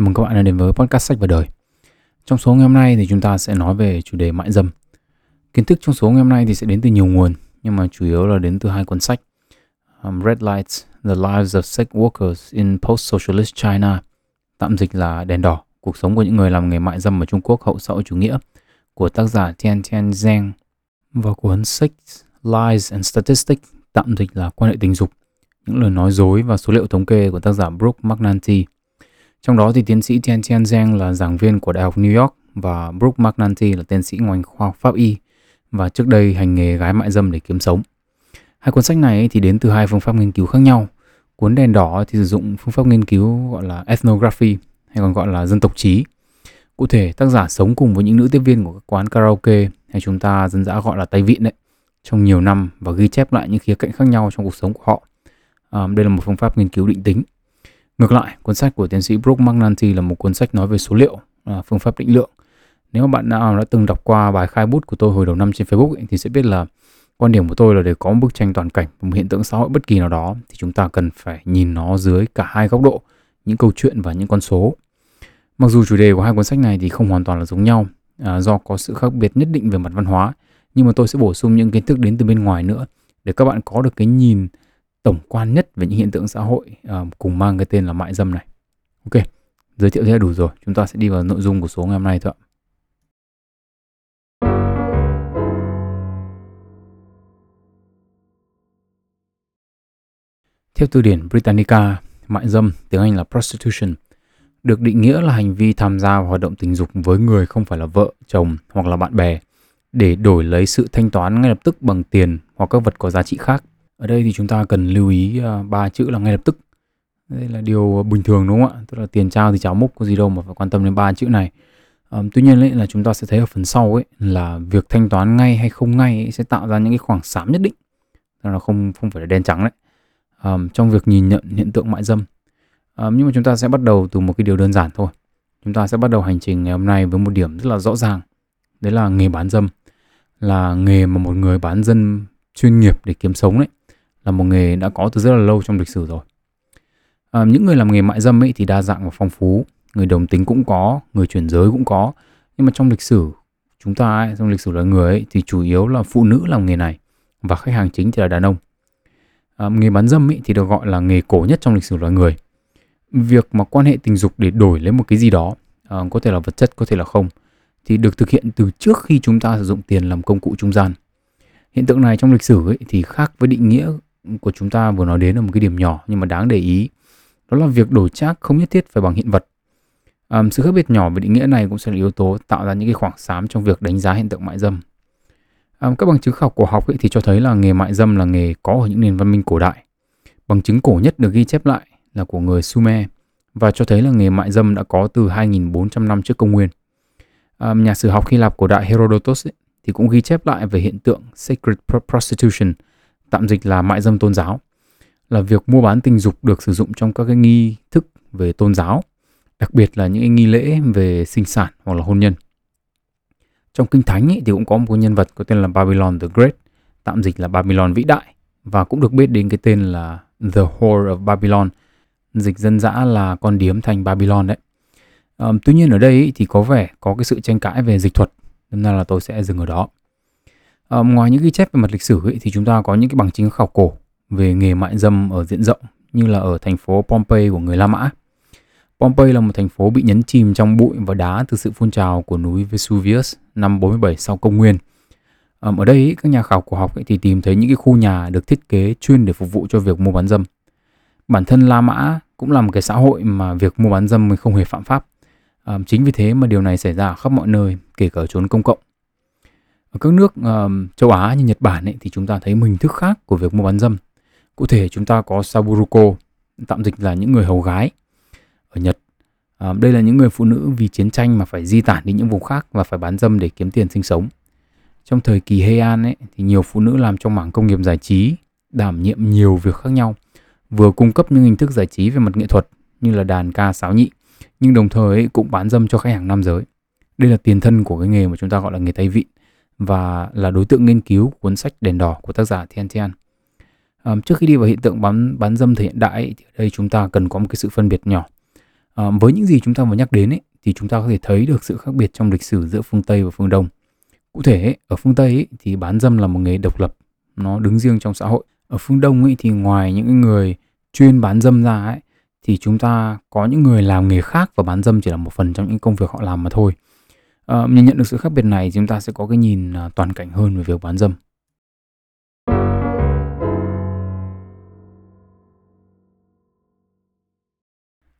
Chào mừng các bạn đã đến với podcast sách và đời. Trong số ngày hôm nay thì chúng ta sẽ nói về chủ đề mại dâm. Kiến thức trong số ngày hôm nay thì sẽ đến từ nhiều nguồn, nhưng mà chủ yếu là đến từ hai cuốn sách. Um, Red Lights, The Lives of Sex Workers in Post-Socialist China, tạm dịch là Đèn đỏ, cuộc sống của những người làm nghề mại dâm ở Trung Quốc hậu xã hội chủ nghĩa, của tác giả Tian Tian Zhang, và cuốn Sex, Lies and Statistics, tạm dịch là quan hệ tình dục, những lời nói dối và số liệu thống kê của tác giả Brooke McNulty. Trong đó thì tiến sĩ Tian Tian Zhang là giảng viên của Đại học New York và Brooke McNulty là tiến sĩ ngành khoa học pháp y và trước đây hành nghề gái mại dâm để kiếm sống. Hai cuốn sách này thì đến từ hai phương pháp nghiên cứu khác nhau. Cuốn đèn đỏ thì sử dụng phương pháp nghiên cứu gọi là ethnography hay còn gọi là dân tộc trí. Cụ thể, tác giả sống cùng với những nữ tiếp viên của các quán karaoke hay chúng ta dân dã gọi là tay vịn đấy trong nhiều năm và ghi chép lại những khía cạnh khác nhau trong cuộc sống của họ. À, đây là một phương pháp nghiên cứu định tính. Ngược lại, cuốn sách của tiến sĩ Brooke McNulty là một cuốn sách nói về số liệu, à, phương pháp định lượng. Nếu mà bạn nào đã từng đọc qua bài khai bút của tôi hồi đầu năm trên Facebook ấy, thì sẽ biết là quan điểm của tôi là để có một bức tranh toàn cảnh một hiện tượng xã hội bất kỳ nào đó thì chúng ta cần phải nhìn nó dưới cả hai góc độ, những câu chuyện và những con số. Mặc dù chủ đề của hai cuốn sách này thì không hoàn toàn là giống nhau à, do có sự khác biệt nhất định về mặt văn hóa, nhưng mà tôi sẽ bổ sung những kiến thức đến từ bên ngoài nữa để các bạn có được cái nhìn tổng quan nhất về những hiện tượng xã hội uh, cùng mang cái tên là mại dâm này. Ok, giới thiệu thế là đủ rồi. Chúng ta sẽ đi vào nội dung của số ngày hôm nay thôi ạ. Theo từ điển Britannica, mại dâm, tiếng Anh là prostitution, được định nghĩa là hành vi tham gia vào hoạt động tình dục với người không phải là vợ, chồng hoặc là bạn bè để đổi lấy sự thanh toán ngay lập tức bằng tiền hoặc các vật có giá trị khác. Ở đây thì chúng ta cần lưu ý à, ba chữ là ngay lập tức. Đây là điều bình thường đúng không ạ? Tức là tiền trao thì cháo múc có gì đâu mà phải quan tâm đến ba chữ này. Um, tuy nhiên ấy, là chúng ta sẽ thấy ở phần sau ấy là việc thanh toán ngay hay không ngay ấy sẽ tạo ra những cái khoảng xám nhất định. Là không không phải là đen trắng đấy. Um, trong việc nhìn nhận hiện tượng mại dâm. Um, nhưng mà chúng ta sẽ bắt đầu từ một cái điều đơn giản thôi. Chúng ta sẽ bắt đầu hành trình ngày hôm nay với một điểm rất là rõ ràng. Đấy là nghề bán dâm. Là nghề mà một người bán dâm chuyên nghiệp để kiếm sống đấy là một nghề đã có từ rất là lâu trong lịch sử rồi. À, những người làm nghề mại dâm ấy thì đa dạng và phong phú, người đồng tính cũng có, người chuyển giới cũng có. Nhưng mà trong lịch sử chúng ta ấy, trong lịch sử loài người ấy, thì chủ yếu là phụ nữ làm nghề này và khách hàng chính thì là đàn ông. À, nghề bán dâm ấy thì được gọi là nghề cổ nhất trong lịch sử loài người. Việc mà quan hệ tình dục để đổi lấy một cái gì đó, à, có thể là vật chất, có thể là không, thì được thực hiện từ trước khi chúng ta sử dụng tiền làm công cụ trung gian. Hiện tượng này trong lịch sử ấy thì khác với định nghĩa của chúng ta vừa nói đến là một cái điểm nhỏ nhưng mà đáng để ý đó là việc đổi trác không nhất thiết phải bằng hiện vật. À, sự khác biệt nhỏ về định nghĩa này cũng sẽ là yếu tố tạo ra những cái khoảng xám trong việc đánh giá hiện tượng mại dâm. À, các bằng chứng khảo cổ học ấy thì cho thấy là nghề mại dâm là nghề có ở những nền văn minh cổ đại. Bằng chứng cổ nhất được ghi chép lại là của người Sumer và cho thấy là nghề mại dâm đã có từ 2.400 năm trước công nguyên. À, nhà sử học Hy Lạp cổ đại Herodotus ấy, thì cũng ghi chép lại về hiện tượng sacred prostitution – tạm dịch là mại dâm tôn giáo, là việc mua bán tình dục được sử dụng trong các cái nghi thức về tôn giáo, đặc biệt là những nghi lễ về sinh sản hoặc là hôn nhân. Trong kinh thánh ấy, thì cũng có một nhân vật có tên là Babylon the Great, tạm dịch là Babylon vĩ đại và cũng được biết đến cái tên là The Whore of Babylon, dịch dân dã là con điếm thành Babylon đấy. Um, tuy nhiên ở đây ấy, thì có vẻ có cái sự tranh cãi về dịch thuật, nên là tôi sẽ dừng ở đó. À, ngoài những ghi chép về mặt lịch sử ấy, thì chúng ta có những cái bằng chứng khảo cổ về nghề mại dâm ở diện rộng như là ở thành phố Pompeii của người La Mã. Pompeii là một thành phố bị nhấn chìm trong bụi và đá từ sự phun trào của núi Vesuvius năm 47 sau công nguyên. À, ở đây các nhà khảo cổ học ấy, thì tìm thấy những cái khu nhà được thiết kế chuyên để phục vụ cho việc mua bán dâm. Bản thân La Mã cũng là một cái xã hội mà việc mua bán dâm không hề phạm pháp. À, chính vì thế mà điều này xảy ra ở khắp mọi nơi, kể cả chốn công cộng. Ở các nước uh, châu Á như Nhật Bản ấy, thì chúng ta thấy một hình thức khác của việc mua bán dâm. Cụ thể chúng ta có Saburuko, tạm dịch là những người hầu gái. Ở Nhật, uh, đây là những người phụ nữ vì chiến tranh mà phải di tản đi những vùng khác và phải bán dâm để kiếm tiền sinh sống. Trong thời kỳ Heian ấy, thì nhiều phụ nữ làm trong mảng công nghiệp giải trí, đảm nhiệm nhiều việc khác nhau, vừa cung cấp những hình thức giải trí về mặt nghệ thuật như là đàn ca sáo nhị, nhưng đồng thời ấy, cũng bán dâm cho khách hàng nam giới. Đây là tiền thân của cái nghề mà chúng ta gọi là nghề tay vịn và là đối tượng nghiên cứu cuốn sách Đèn đỏ của tác giả Tian Tian. À, trước khi đi vào hiện tượng bán bán dâm thời hiện đại thì ở đây chúng ta cần có một cái sự phân biệt nhỏ. À, với những gì chúng ta vừa nhắc đến ấy, thì chúng ta có thể thấy được sự khác biệt trong lịch sử giữa phương Tây và phương Đông. Cụ thể ấy, ở phương Tây ấy, thì bán dâm là một nghề độc lập, nó đứng riêng trong xã hội. Ở phương Đông ấy, thì ngoài những người chuyên bán dâm ra ấy, thì chúng ta có những người làm nghề khác và bán dâm chỉ là một phần trong những công việc họ làm mà thôi. À, nhìn nhận được sự khác biệt này chúng ta sẽ có cái nhìn à, toàn cảnh hơn về việc bán dâm.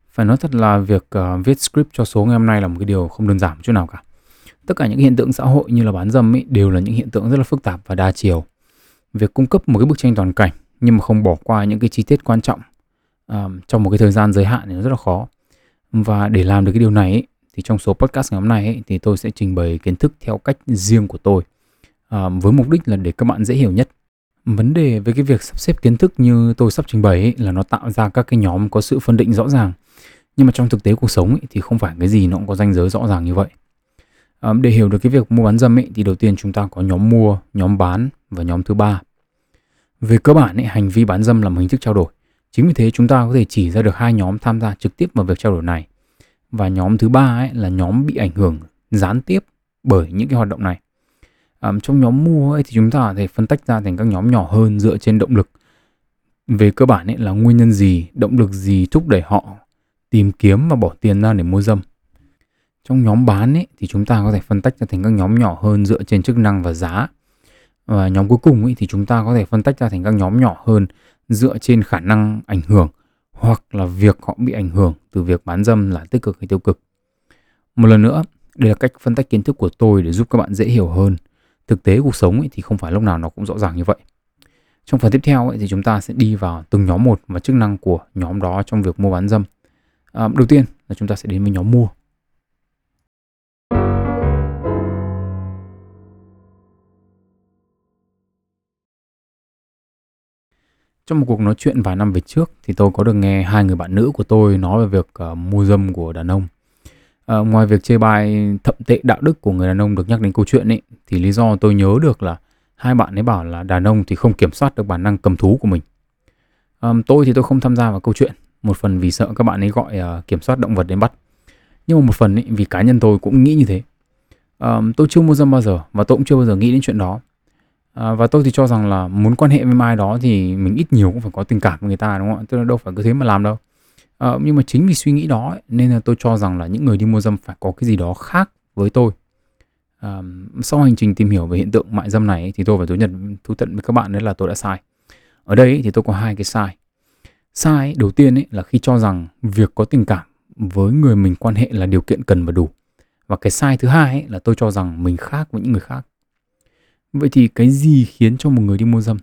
Phải nói thật là việc uh, viết script cho số ngày hôm nay là một cái điều không đơn giản chút nào cả. Tất cả những hiện tượng xã hội như là bán dâm ấy đều là những hiện tượng rất là phức tạp và đa chiều. Việc cung cấp một cái bức tranh toàn cảnh nhưng mà không bỏ qua những cái chi tiết quan trọng uh, trong một cái thời gian giới hạn thì nó rất là khó. Và để làm được cái điều này ấy, thì trong số podcast ngày hôm nay ấy, thì tôi sẽ trình bày kiến thức theo cách riêng của tôi à, với mục đích là để các bạn dễ hiểu nhất. Vấn đề với cái việc sắp xếp kiến thức như tôi sắp trình bày ấy, là nó tạo ra các cái nhóm có sự phân định rõ ràng. Nhưng mà trong thực tế cuộc sống ấy, thì không phải cái gì nó cũng có ranh giới rõ ràng như vậy. À, để hiểu được cái việc mua bán dâm ấy, thì đầu tiên chúng ta có nhóm mua nhóm bán và nhóm thứ ba. Về cơ bản ấy, hành vi bán dâm là một hình thức trao đổi. Chính vì thế chúng ta có thể chỉ ra được hai nhóm tham gia trực tiếp vào việc trao đổi này và nhóm thứ ba ấy, là nhóm bị ảnh hưởng gián tiếp bởi những cái hoạt động này. Um, trong nhóm mua ấy, thì chúng ta có thể phân tách ra thành các nhóm nhỏ hơn dựa trên động lực. Về cơ bản ấy là nguyên nhân gì động lực gì thúc đẩy họ tìm kiếm và bỏ tiền ra để mua dâm? Trong nhóm bán ấy, thì chúng ta có thể phân tách ra thành các nhóm nhỏ hơn dựa trên chức năng và giá. Và nhóm cuối cùng ấy, thì chúng ta có thể phân tách ra thành các nhóm nhỏ hơn dựa trên khả năng ảnh hưởng hoặc là việc họ bị ảnh hưởng từ việc bán dâm là tích cực hay tiêu cực. Một lần nữa đây là cách phân tách kiến thức của tôi để giúp các bạn dễ hiểu hơn. Thực tế cuộc sống ấy thì không phải lúc nào nó cũng rõ ràng như vậy. Trong phần tiếp theo ấy, thì chúng ta sẽ đi vào từng nhóm một và chức năng của nhóm đó trong việc mua bán dâm. À, đầu tiên là chúng ta sẽ đến với nhóm mua. Trong một cuộc nói chuyện vài năm về trước thì tôi có được nghe hai người bạn nữ của tôi nói về việc uh, mua dâm của đàn ông. Uh, ngoài việc chê bai thậm tệ đạo đức của người đàn ông được nhắc đến câu chuyện ấy thì lý do tôi nhớ được là hai bạn ấy bảo là đàn ông thì không kiểm soát được bản năng cầm thú của mình. Um, tôi thì tôi không tham gia vào câu chuyện, một phần vì sợ các bạn ấy gọi uh, kiểm soát động vật đến bắt. Nhưng mà một phần ấy, vì cá nhân tôi cũng nghĩ như thế. Um, tôi chưa mua dâm bao giờ và tôi cũng chưa bao giờ nghĩ đến chuyện đó. À, và tôi thì cho rằng là muốn quan hệ với ai đó thì mình ít nhiều cũng phải có tình cảm với người ta đúng không ạ? Tức là đâu phải cứ thế mà làm đâu. À, nhưng mà chính vì suy nghĩ đó ấy, nên là tôi cho rằng là những người đi mua dâm phải có cái gì đó khác với tôi. À, sau hành trình tìm hiểu về hiện tượng mại dâm này ấy, thì tôi phải thú nhận thú tận với các bạn đấy là tôi đã sai. Ở đây ấy, thì tôi có hai cái sai. Sai đầu tiên ấy là khi cho rằng việc có tình cảm với người mình quan hệ là điều kiện cần và đủ. Và cái sai thứ hai ấy là tôi cho rằng mình khác với những người khác Vậy thì cái gì khiến cho một người đi mua dâm?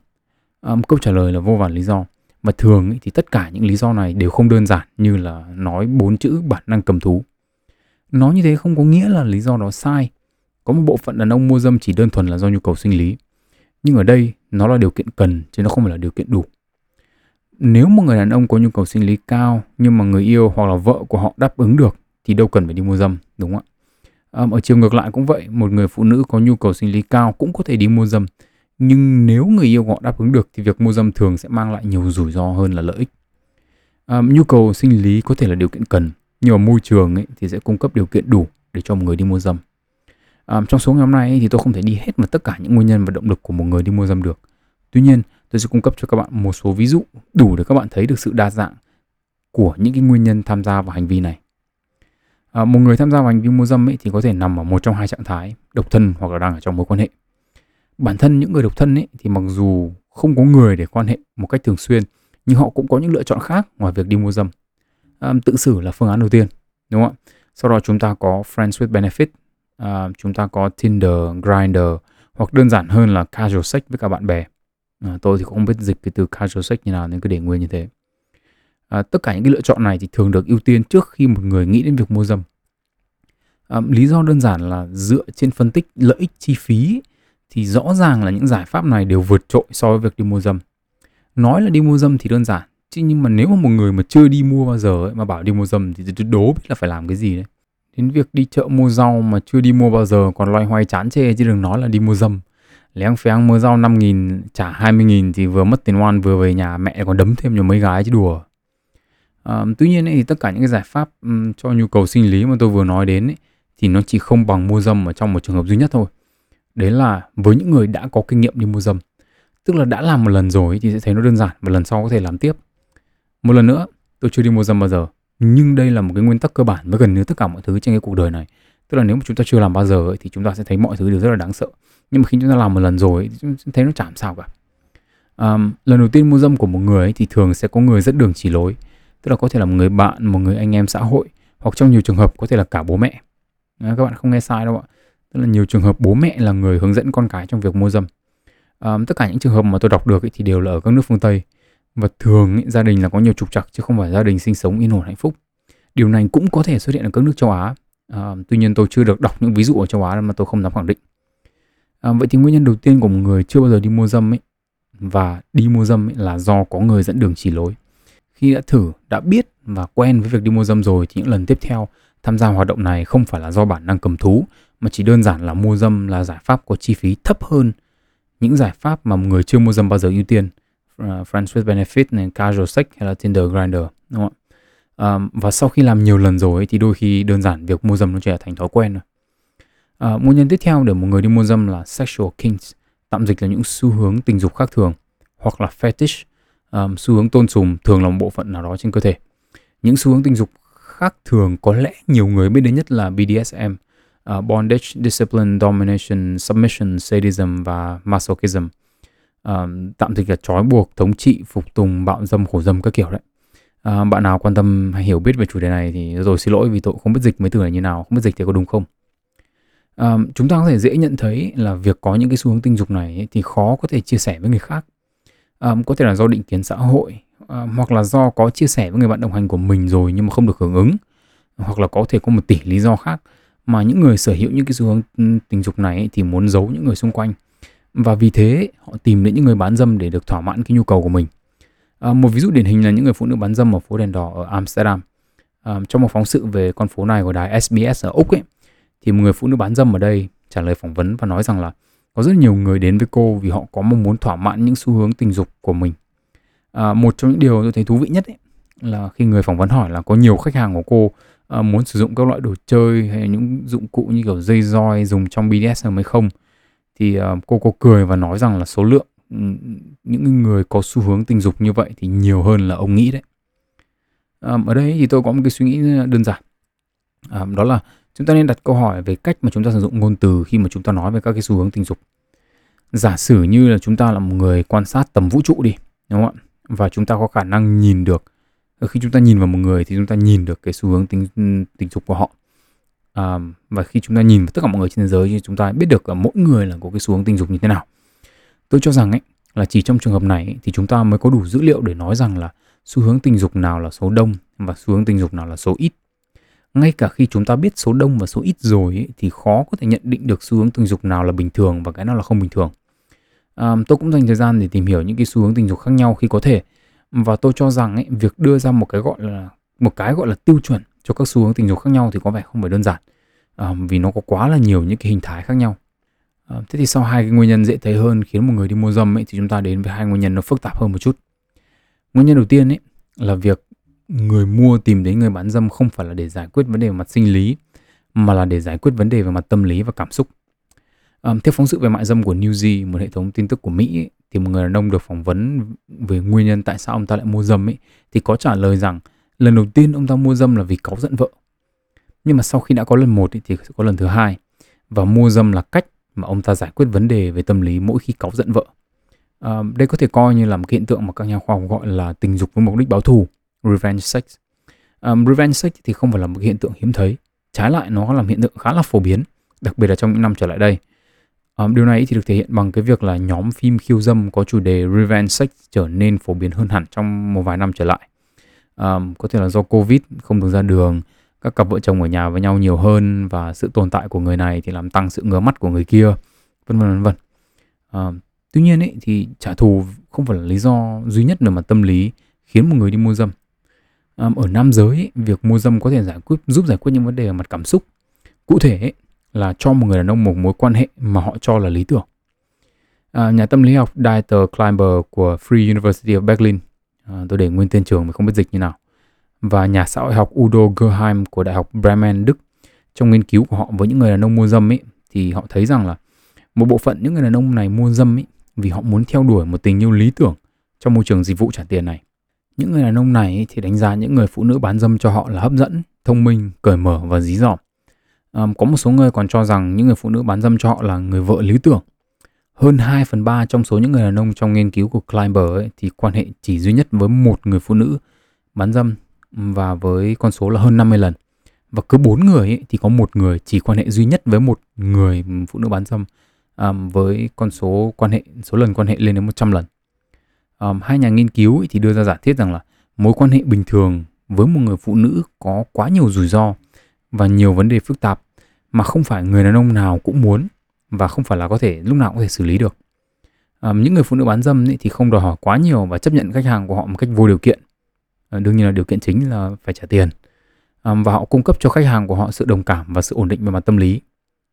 À, câu trả lời là vô vàn lý do. Và thường ý, thì tất cả những lý do này đều không đơn giản như là nói bốn chữ bản năng cầm thú. Nói như thế không có nghĩa là lý do đó sai. Có một bộ phận đàn ông mua dâm chỉ đơn thuần là do nhu cầu sinh lý. Nhưng ở đây nó là điều kiện cần chứ nó không phải là điều kiện đủ. Nếu một người đàn ông có nhu cầu sinh lý cao nhưng mà người yêu hoặc là vợ của họ đáp ứng được thì đâu cần phải đi mua dâm, đúng không ạ? Ở chiều ngược lại cũng vậy, một người phụ nữ có nhu cầu sinh lý cao cũng có thể đi mua dâm. Nhưng nếu người yêu họ đáp ứng được thì việc mua dâm thường sẽ mang lại nhiều rủi ro hơn là lợi ích. Um, nhu cầu sinh lý có thể là điều kiện cần, nhưng mà môi trường ấy thì sẽ cung cấp điều kiện đủ để cho một người đi mua dâm. Um, trong số ngày hôm nay ấy, thì tôi không thể đi hết vào tất cả những nguyên nhân và động lực của một người đi mua dâm được. Tuy nhiên, tôi sẽ cung cấp cho các bạn một số ví dụ đủ để các bạn thấy được sự đa dạng của những cái nguyên nhân tham gia vào hành vi này. À, một người tham gia vào hành vi mua dâm ấy thì có thể nằm ở một trong hai trạng thái, độc thân hoặc là đang ở trong mối quan hệ. Bản thân những người độc thân ấy thì mặc dù không có người để quan hệ một cách thường xuyên, nhưng họ cũng có những lựa chọn khác ngoài việc đi mua dâm. À, tự xử là phương án đầu tiên, đúng không ạ? Sau đó chúng ta có Friends with Benefit, à, chúng ta có Tinder, Grindr hoặc đơn giản hơn là casual sex với các bạn bè. À, tôi thì cũng không biết dịch cái từ casual sex như nào nên cứ để nguyên như thế à, tất cả những cái lựa chọn này thì thường được ưu tiên trước khi một người nghĩ đến việc mua dâm. À, lý do đơn giản là dựa trên phân tích lợi ích chi phí thì rõ ràng là những giải pháp này đều vượt trội so với việc đi mua dâm. Nói là đi mua dâm thì đơn giản chứ nhưng mà nếu mà một người mà chưa đi mua bao giờ ấy, mà bảo đi mua dâm thì đố biết là phải làm cái gì đấy. Đến việc đi chợ mua rau mà chưa đi mua bao giờ còn loay hoay chán chê chứ đừng nói là đi mua dâm. Léng phéng mua rau 5 nghìn trả 20 nghìn thì vừa mất tiền oan vừa về nhà mẹ còn đấm thêm cho mấy gái chứ đùa. Um, tuy nhiên ấy, thì tất cả những cái giải pháp um, cho nhu cầu sinh lý mà tôi vừa nói đến ấy, thì nó chỉ không bằng mua dâm ở trong một trường hợp duy nhất thôi. Đấy là với những người đã có kinh nghiệm đi mua dâm. Tức là đã làm một lần rồi thì sẽ thấy nó đơn giản và lần sau có thể làm tiếp. Một lần nữa, tôi chưa đi mua dâm bao giờ. Nhưng đây là một cái nguyên tắc cơ bản với gần như tất cả mọi thứ trên cái cuộc đời này. Tức là nếu mà chúng ta chưa làm bao giờ ấy, thì chúng ta sẽ thấy mọi thứ đều rất là đáng sợ. Nhưng mà khi chúng ta làm một lần rồi thì chúng ta thấy nó chả sao cả. Um, lần đầu tiên mua dâm của một người ấy, thì thường sẽ có người dẫn đường chỉ lối tức là có thể là một người bạn một người anh em xã hội hoặc trong nhiều trường hợp có thể là cả bố mẹ. À, các bạn không nghe sai đâu ạ. Tức là nhiều trường hợp bố mẹ là người hướng dẫn con cái trong việc mua dâm. À, tất cả những trường hợp mà tôi đọc được ấy, thì đều là ở các nước phương tây. Và thường ấy, gia đình là có nhiều trục trặc chứ không phải gia đình sinh sống yên ổn hạnh phúc. Điều này cũng có thể xuất hiện ở các nước châu á. À, tuy nhiên tôi chưa được đọc những ví dụ ở châu á mà tôi không dám khẳng định. À, vậy thì nguyên nhân đầu tiên của một người chưa bao giờ đi mua dâm ấy và đi mua dâm ấy là do có người dẫn đường chỉ lối khi đã thử, đã biết và quen với việc đi mua dâm rồi thì những lần tiếp theo tham gia hoạt động này không phải là do bản năng cầm thú mà chỉ đơn giản là mua dâm là giải pháp có chi phí thấp hơn những giải pháp mà người chưa mua dâm bao giờ ưu tiên uh, Friends with Benefit này, Casual Sex hay là Tinder Grinder, đúng không ạ? Và sau khi làm nhiều lần rồi thì đôi khi đơn giản việc mua dâm nó trở thành thói quen rồi. Uh, ờ, nguyên nhân tiếp theo để một người đi mua dâm là sexual kinks, tạm dịch là những xu hướng tình dục khác thường hoặc là fetish um, xu hướng tôn sùng thường là một bộ phận nào đó trên cơ thể. Những xu hướng tình dục khác thường có lẽ nhiều người biết đến nhất là BDSM uh, ờ, bondage, discipline, domination, submission, sadism và masochism. Um, tạm dịch là trói buộc, thống trị, phục tùng, bạo dâm, khổ dâm các kiểu đấy. À, bạn nào quan tâm hay hiểu biết về chủ đề này thì rồi xin lỗi vì tôi không biết dịch mấy từ này như nào không biết dịch thì có đúng không? À, chúng ta có thể dễ nhận thấy là việc có những cái xu hướng tình dục này ấy, thì khó có thể chia sẻ với người khác um, có thể là do định kiến xã hội um, hoặc là do có chia sẻ với người bạn đồng hành của mình rồi nhưng mà không được hưởng ứng hoặc là có thể có một tỷ lý do khác. Mà những người sở hữu những cái xu hướng tình dục này thì muốn giấu những người xung quanh. Và vì thế họ tìm đến những người bán dâm để được thỏa mãn cái nhu cầu của mình. À, một ví dụ điển hình là những người phụ nữ bán dâm ở phố đèn đỏ ở Amsterdam. À, trong một phóng sự về con phố này của đài SBS ở Úc ấy thì một người phụ nữ bán dâm ở đây trả lời phỏng vấn và nói rằng là có rất nhiều người đến với cô vì họ có mong muốn thỏa mãn những xu hướng tình dục của mình. À, một trong những điều tôi thấy thú vị nhất ấy, là khi người phỏng vấn hỏi là có nhiều khách hàng của cô à, muốn sử dụng các loại đồ chơi hay những dụng cụ như kiểu dây roi dùng trong BDSM hay không. Thì à, cô có cười và nói rằng là số lượng ừ, những người có xu hướng tình dục như vậy thì nhiều hơn là ông nghĩ đấy. À, ở đây thì tôi có một cái suy nghĩ đơn giản. À, đó là chúng ta nên đặt câu hỏi về cách mà chúng ta sử dụng ngôn từ khi mà chúng ta nói về các cái xu hướng tình dục. Giả sử như là chúng ta là một người quan sát tầm vũ trụ đi đúng không ạ? Và chúng ta có khả năng nhìn được khi chúng ta nhìn vào một người thì chúng ta nhìn được cái xu hướng tình tình dục của họ. À, và khi chúng ta nhìn vào tất cả mọi người trên thế giới thì chúng ta biết được là mỗi người là có cái xu hướng tình dục như thế nào. Tôi cho rằng ấy là chỉ trong trường hợp này ấy, thì chúng ta mới có đủ dữ liệu để nói rằng là xu hướng tình dục nào là số đông và xu hướng tình dục nào là số ít ngay cả khi chúng ta biết số đông và số ít rồi ấy, thì khó có thể nhận định được xu hướng tình dục nào là bình thường và cái nào là không bình thường. À, tôi cũng dành thời gian để tìm hiểu những cái xu hướng tình dục khác nhau khi có thể. Và tôi cho rằng ấy, việc đưa ra một cái gọi là một cái gọi là tiêu chuẩn cho các xu hướng tình dục khác nhau thì có vẻ không phải đơn giản. À, vì nó có quá là nhiều những cái hình thái khác nhau. À, thế thì sau hai cái nguyên nhân dễ thấy hơn khiến một người đi mua dâm ấy thì chúng ta đến với hai nguyên nhân nó phức tạp hơn một chút. Nguyên nhân đầu tiên ấy là việc người mua tìm đến người bán dâm không phải là để giải quyết vấn đề về mặt sinh lý mà là để giải quyết vấn đề về mặt tâm lý và cảm xúc. Um, theo phóng sự về mại dâm của Newsy, một hệ thống tin tức của Mỹ, ấy, thì một người đàn ông được phỏng vấn về nguyên nhân tại sao ông ta lại mua dâm ấy, thì có trả lời rằng lần đầu tiên ông ta mua dâm là vì cáu giận vợ. Nhưng mà sau khi đã có lần một ấy, thì sẽ có lần thứ hai. Và mua dâm là cách mà ông ta giải quyết vấn đề về tâm lý mỗi khi cáu giận vợ. Um, đây có thể coi như là một hiện tượng mà các nhà khoa học gọi là tình dục với mục đích báo thù revenge sex. Um, revenge sex thì không phải là một hiện tượng hiếm thấy, trái lại nó là một hiện tượng khá là phổ biến, đặc biệt là trong những năm trở lại đây. Um, điều này thì được thể hiện bằng cái việc là nhóm phim khiêu dâm có chủ đề revenge sex trở nên phổ biến hơn hẳn trong một vài năm trở lại. Um, có thể là do covid không được ra đường, các cặp vợ chồng ở nhà với nhau nhiều hơn và sự tồn tại của người này thì làm tăng sự ngứa mắt của người kia, vân vân vân vân. Um, tuy nhiên ấy thì trả thù không phải là lý do duy nhất về mặt tâm lý khiến một người đi mua dâm ở nam giới ấy, việc mua dâm có thể giải quyết giúp giải quyết những vấn đề ở mặt cảm xúc cụ thể ấy, là cho một người đàn ông một mối quan hệ mà họ cho là lý tưởng à, nhà tâm lý học Dieter Kleiber của Free University of Berlin à, tôi để nguyên tên trường mà không biết dịch như nào và nhà xã hội học Udo Gerheim của Đại học Bremen, Đức. Trong nghiên cứu của họ với những người đàn ông mua dâm ấy, thì họ thấy rằng là một bộ phận những người đàn ông này mua dâm ấy, vì họ muốn theo đuổi một tình yêu lý tưởng trong môi trường dịch vụ trả tiền này. Những người đàn ông này thì đánh giá những người phụ nữ bán dâm cho họ là hấp dẫn, thông minh, cởi mở và dí dỏm. À, có một số người còn cho rằng những người phụ nữ bán dâm cho họ là người vợ lý tưởng. Hơn 2 phần 3 trong số những người đàn ông trong nghiên cứu của Climber ấy, thì quan hệ chỉ duy nhất với một người phụ nữ bán dâm và với con số là hơn 50 lần. Và cứ bốn người ấy, thì có một người chỉ quan hệ duy nhất với một người phụ nữ bán dâm à, với con số quan hệ số lần quan hệ lên đến 100 lần. Um, hai nhà nghiên cứu thì đưa ra giả thiết rằng là mối quan hệ bình thường với một người phụ nữ có quá nhiều rủi ro và nhiều vấn đề phức tạp mà không phải người đàn ông nào cũng muốn và không phải là có thể lúc nào cũng có thể xử lý được. Um, những người phụ nữ bán dâm ấy thì không đòi hỏi quá nhiều và chấp nhận khách hàng của họ một cách vô điều kiện. Ờ, đương nhiên là điều kiện chính là phải trả tiền. Um, và họ cung cấp cho khách hàng của họ sự đồng cảm và sự ổn định về mặt tâm lý.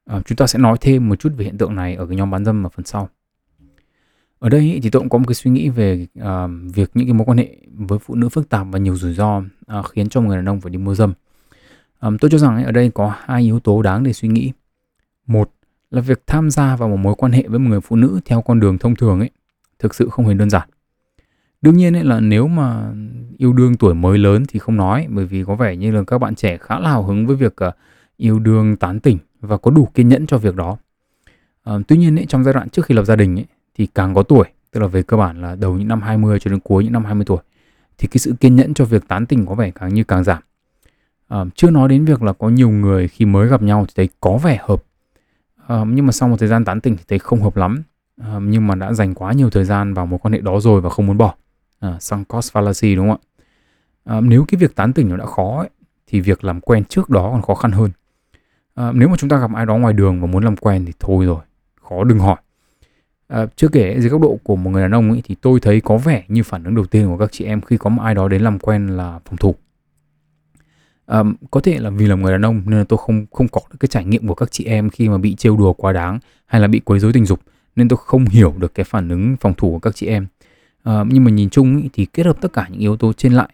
À, chúng ta sẽ nói thêm một chút về hiện tượng này ở cái nhóm bán dâm ở phần sau. Ở đây thì tôi cũng có một cái suy nghĩ về uh, việc những cái mối quan hệ với phụ nữ phức tạp và nhiều rủi ro uh, khiến cho một người đàn ông phải đi mua dâm. Um, tôi cho rằng ấy, ở đây có hai yếu tố đáng để suy nghĩ. Một là việc tham gia vào một mối quan hệ với một người phụ nữ theo con đường thông thường ấy thực sự không hề đơn giản. Đương nhiên ấy là nếu mà yêu đương tuổi mới lớn thì không nói bởi vì có vẻ như là các bạn trẻ khá là hào hứng với việc uh, yêu đương tán tỉnh và có đủ kiên nhẫn cho việc đó. uh, tuy nhiên ấy, trong giai đoạn trước khi lập gia đình ấy, thì càng có tuổi, tức là về cơ bản là đầu những năm 20 cho đến cuối những năm 20 tuổi, thì cái sự kiên nhẫn cho việc tán tỉnh có vẻ càng như càng giảm. À, chưa nói đến việc là có nhiều người khi mới gặp nhau thì thấy có vẻ hợp, à, nhưng mà sau một thời gian tán tỉnh thì thấy không hợp lắm, à, nhưng mà đã dành quá nhiều thời gian vào một quan hệ đó rồi và không muốn bỏ. À, sunk cost fallacy đúng không ạ? À, nếu cái việc tán tỉnh nó đã khó ấy, thì việc làm quen trước đó còn khó khăn hơn à, nếu mà chúng ta gặp ai đó ngoài đường và muốn làm quen thì thôi rồi khó đừng hỏi à, chưa kể dưới góc độ của một người đàn ông ấy, thì tôi thấy có vẻ như phản ứng đầu tiên của các chị em khi có một ai đó đến làm quen là phòng thủ. À, có thể là vì là người đàn ông nên là tôi không không có được cái trải nghiệm của các chị em khi mà bị trêu đùa quá đáng hay là bị quấy rối tình dục nên tôi không hiểu được cái phản ứng phòng thủ của các chị em. À, nhưng mà nhìn chung ý, thì kết hợp tất cả những yếu tố trên lại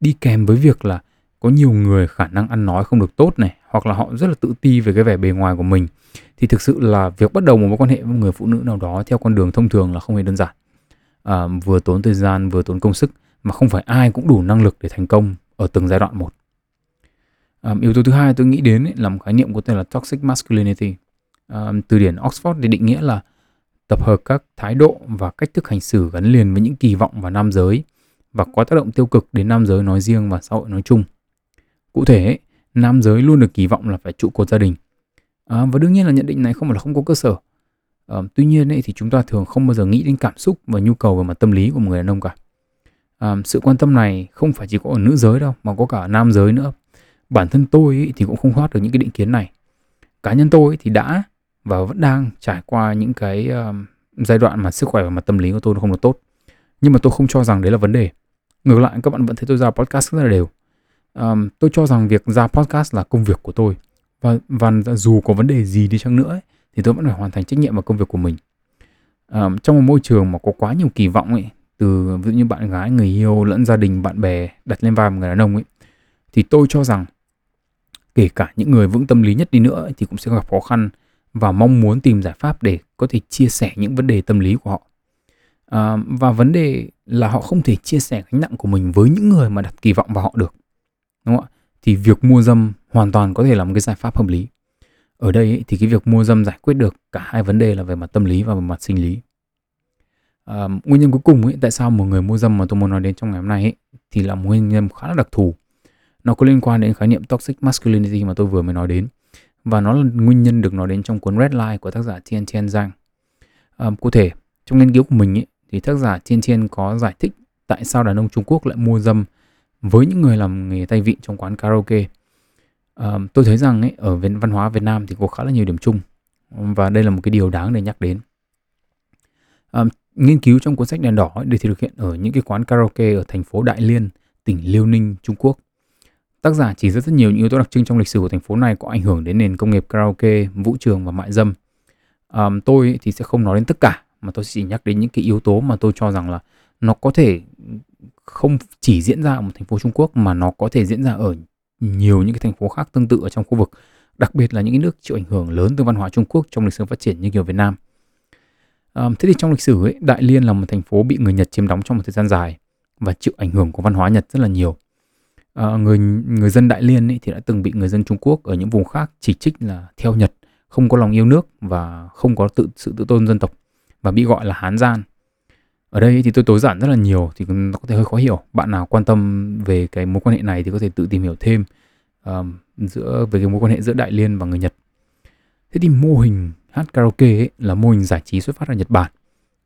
đi kèm với việc là có nhiều người khả năng ăn nói không được tốt này hoặc là họ rất là tự ti về cái vẻ bề ngoài của mình thì thực sự là việc bắt đầu một mối quan hệ với một người phụ nữ nào đó theo con đường thông thường là không hề đơn giản. À, vừa tốn thời gian vừa tốn công sức mà không phải ai cũng đủ năng lực để thành công ở từng giai đoạn một. À, yếu tố thứ hai tôi nghĩ đến ấy, là một khái niệm có tên là toxic masculinity. À, từ điển Oxford thì định nghĩa là tập hợp các thái độ và cách thức hành xử gắn liền với những kỳ vọng vào nam giới và có tác động tiêu cực đến nam giới nói riêng và xã hội nói chung. Cụ thể, nam giới luôn được kỳ vọng là phải trụ cột gia đình. À, và đương nhiên là nhận định này không phải là không có cơ sở. À, tuy nhiên ấy, thì chúng ta thường không bao giờ nghĩ đến cảm xúc và nhu cầu về mặt tâm lý của một người đàn ông cả. À, sự quan tâm này không phải chỉ có ở nữ giới đâu mà có cả nam giới nữa. Bản thân tôi ấy, thì cũng không thoát được những cái định kiến này. Cá nhân tôi ấy, thì đã và vẫn đang trải qua những cái uh, giai đoạn mà sức khỏe và mặt tâm lý của tôi nó không được tốt. Nhưng mà tôi không cho rằng đấy là vấn đề. Ngược lại các bạn vẫn thấy tôi ra podcast rất là đều um, tôi cho rằng việc ra podcast là công việc của tôi và và dù có vấn đề gì đi chăng nữa ấy, thì tôi vẫn phải hoàn thành trách nhiệm và công việc của mình. À, trong một môi trường mà có quá nhiều kỳ vọng ấy từ ví dụ như bạn gái người yêu lẫn gia đình bạn bè đặt lên vai một người đàn ông ấy thì tôi cho rằng kể cả những người vững tâm lý nhất đi nữa thì cũng sẽ gặp khó khăn và mong muốn tìm giải pháp để có thể chia sẻ những vấn đề tâm lý của họ. À, và vấn đề là họ không thể chia sẻ gánh nặng của mình với những người mà đặt kỳ vọng vào họ được đúng không ạ? Thì việc mua dâm hoàn toàn có thể là một cái giải pháp hợp lý. Ở đây ấy, thì cái việc mua dâm giải quyết được cả hai vấn đề là về mặt tâm lý và về mặt sinh lý. À, nguyên nhân cuối cùng ấy tại sao một người mua dâm mà tôi muốn nói đến trong ngày hôm nay ấy, thì là một nguyên nhân khá là đặc thù. Nó có liên quan đến khái niệm toxic masculinity mà tôi vừa mới nói đến. Và nó là nguyên nhân được nói đến trong cuốn Red Line của tác giả Tien Tien Giang. À, cụ thể, trong nghiên cứu của mình ấy, thì tác giả Tien Tien có giải thích tại sao đàn ông Trung Quốc lại mua dâm với những người làm nghề tay vịn trong quán karaoke tôi thấy rằng ấy, ở văn hóa Việt Nam thì có khá là nhiều điểm chung và đây là một cái điều đáng để nhắc đến. Uh, nghiên cứu trong cuốn sách đèn đỏ ấy, được thực hiện ở những cái quán karaoke ở thành phố Đại Liên tỉnh Liêu Ninh Trung Quốc. Tác giả chỉ rất rất nhiều những yếu tố đặc trưng trong lịch sử của thành phố này có ảnh hưởng đến nền công nghiệp karaoke vũ trường và mại dâm. Um, tôi thì sẽ không nói đến tất cả mà tôi chỉ nhắc đến những cái yếu tố mà tôi cho rằng là nó có thể không chỉ diễn ra ở một thành phố Trung Quốc mà nó có thể diễn ra ở nhiều những cái thành phố khác tương tự ở trong khu vực, đặc biệt là những cái nước chịu ảnh hưởng lớn từ văn hóa Trung Quốc trong lịch sử phát triển như kiểu Việt Nam. À, thế thì trong lịch sử ấy, Đại Liên là một thành phố bị người Nhật chiếm đóng trong một thời gian dài và chịu ảnh hưởng của văn hóa Nhật rất là nhiều. À, người người dân Đại Liên ấy thì đã từng bị người dân Trung Quốc ở những vùng khác chỉ trích là theo Nhật, không có lòng yêu nước và không có tự sự tự tôn dân tộc và bị gọi là Hán gian. Ở đây thì tôi tối giản rất là nhiều thì nó có thể hơi khó hiểu. Bạn nào quan tâm về cái mối quan hệ này thì có thể tự tìm hiểu thêm um, giữa về cái mối quan hệ giữa Đại Liên và người Nhật. Thế thì mô hình hát karaoke ấy là mô hình giải trí xuất phát ở Nhật Bản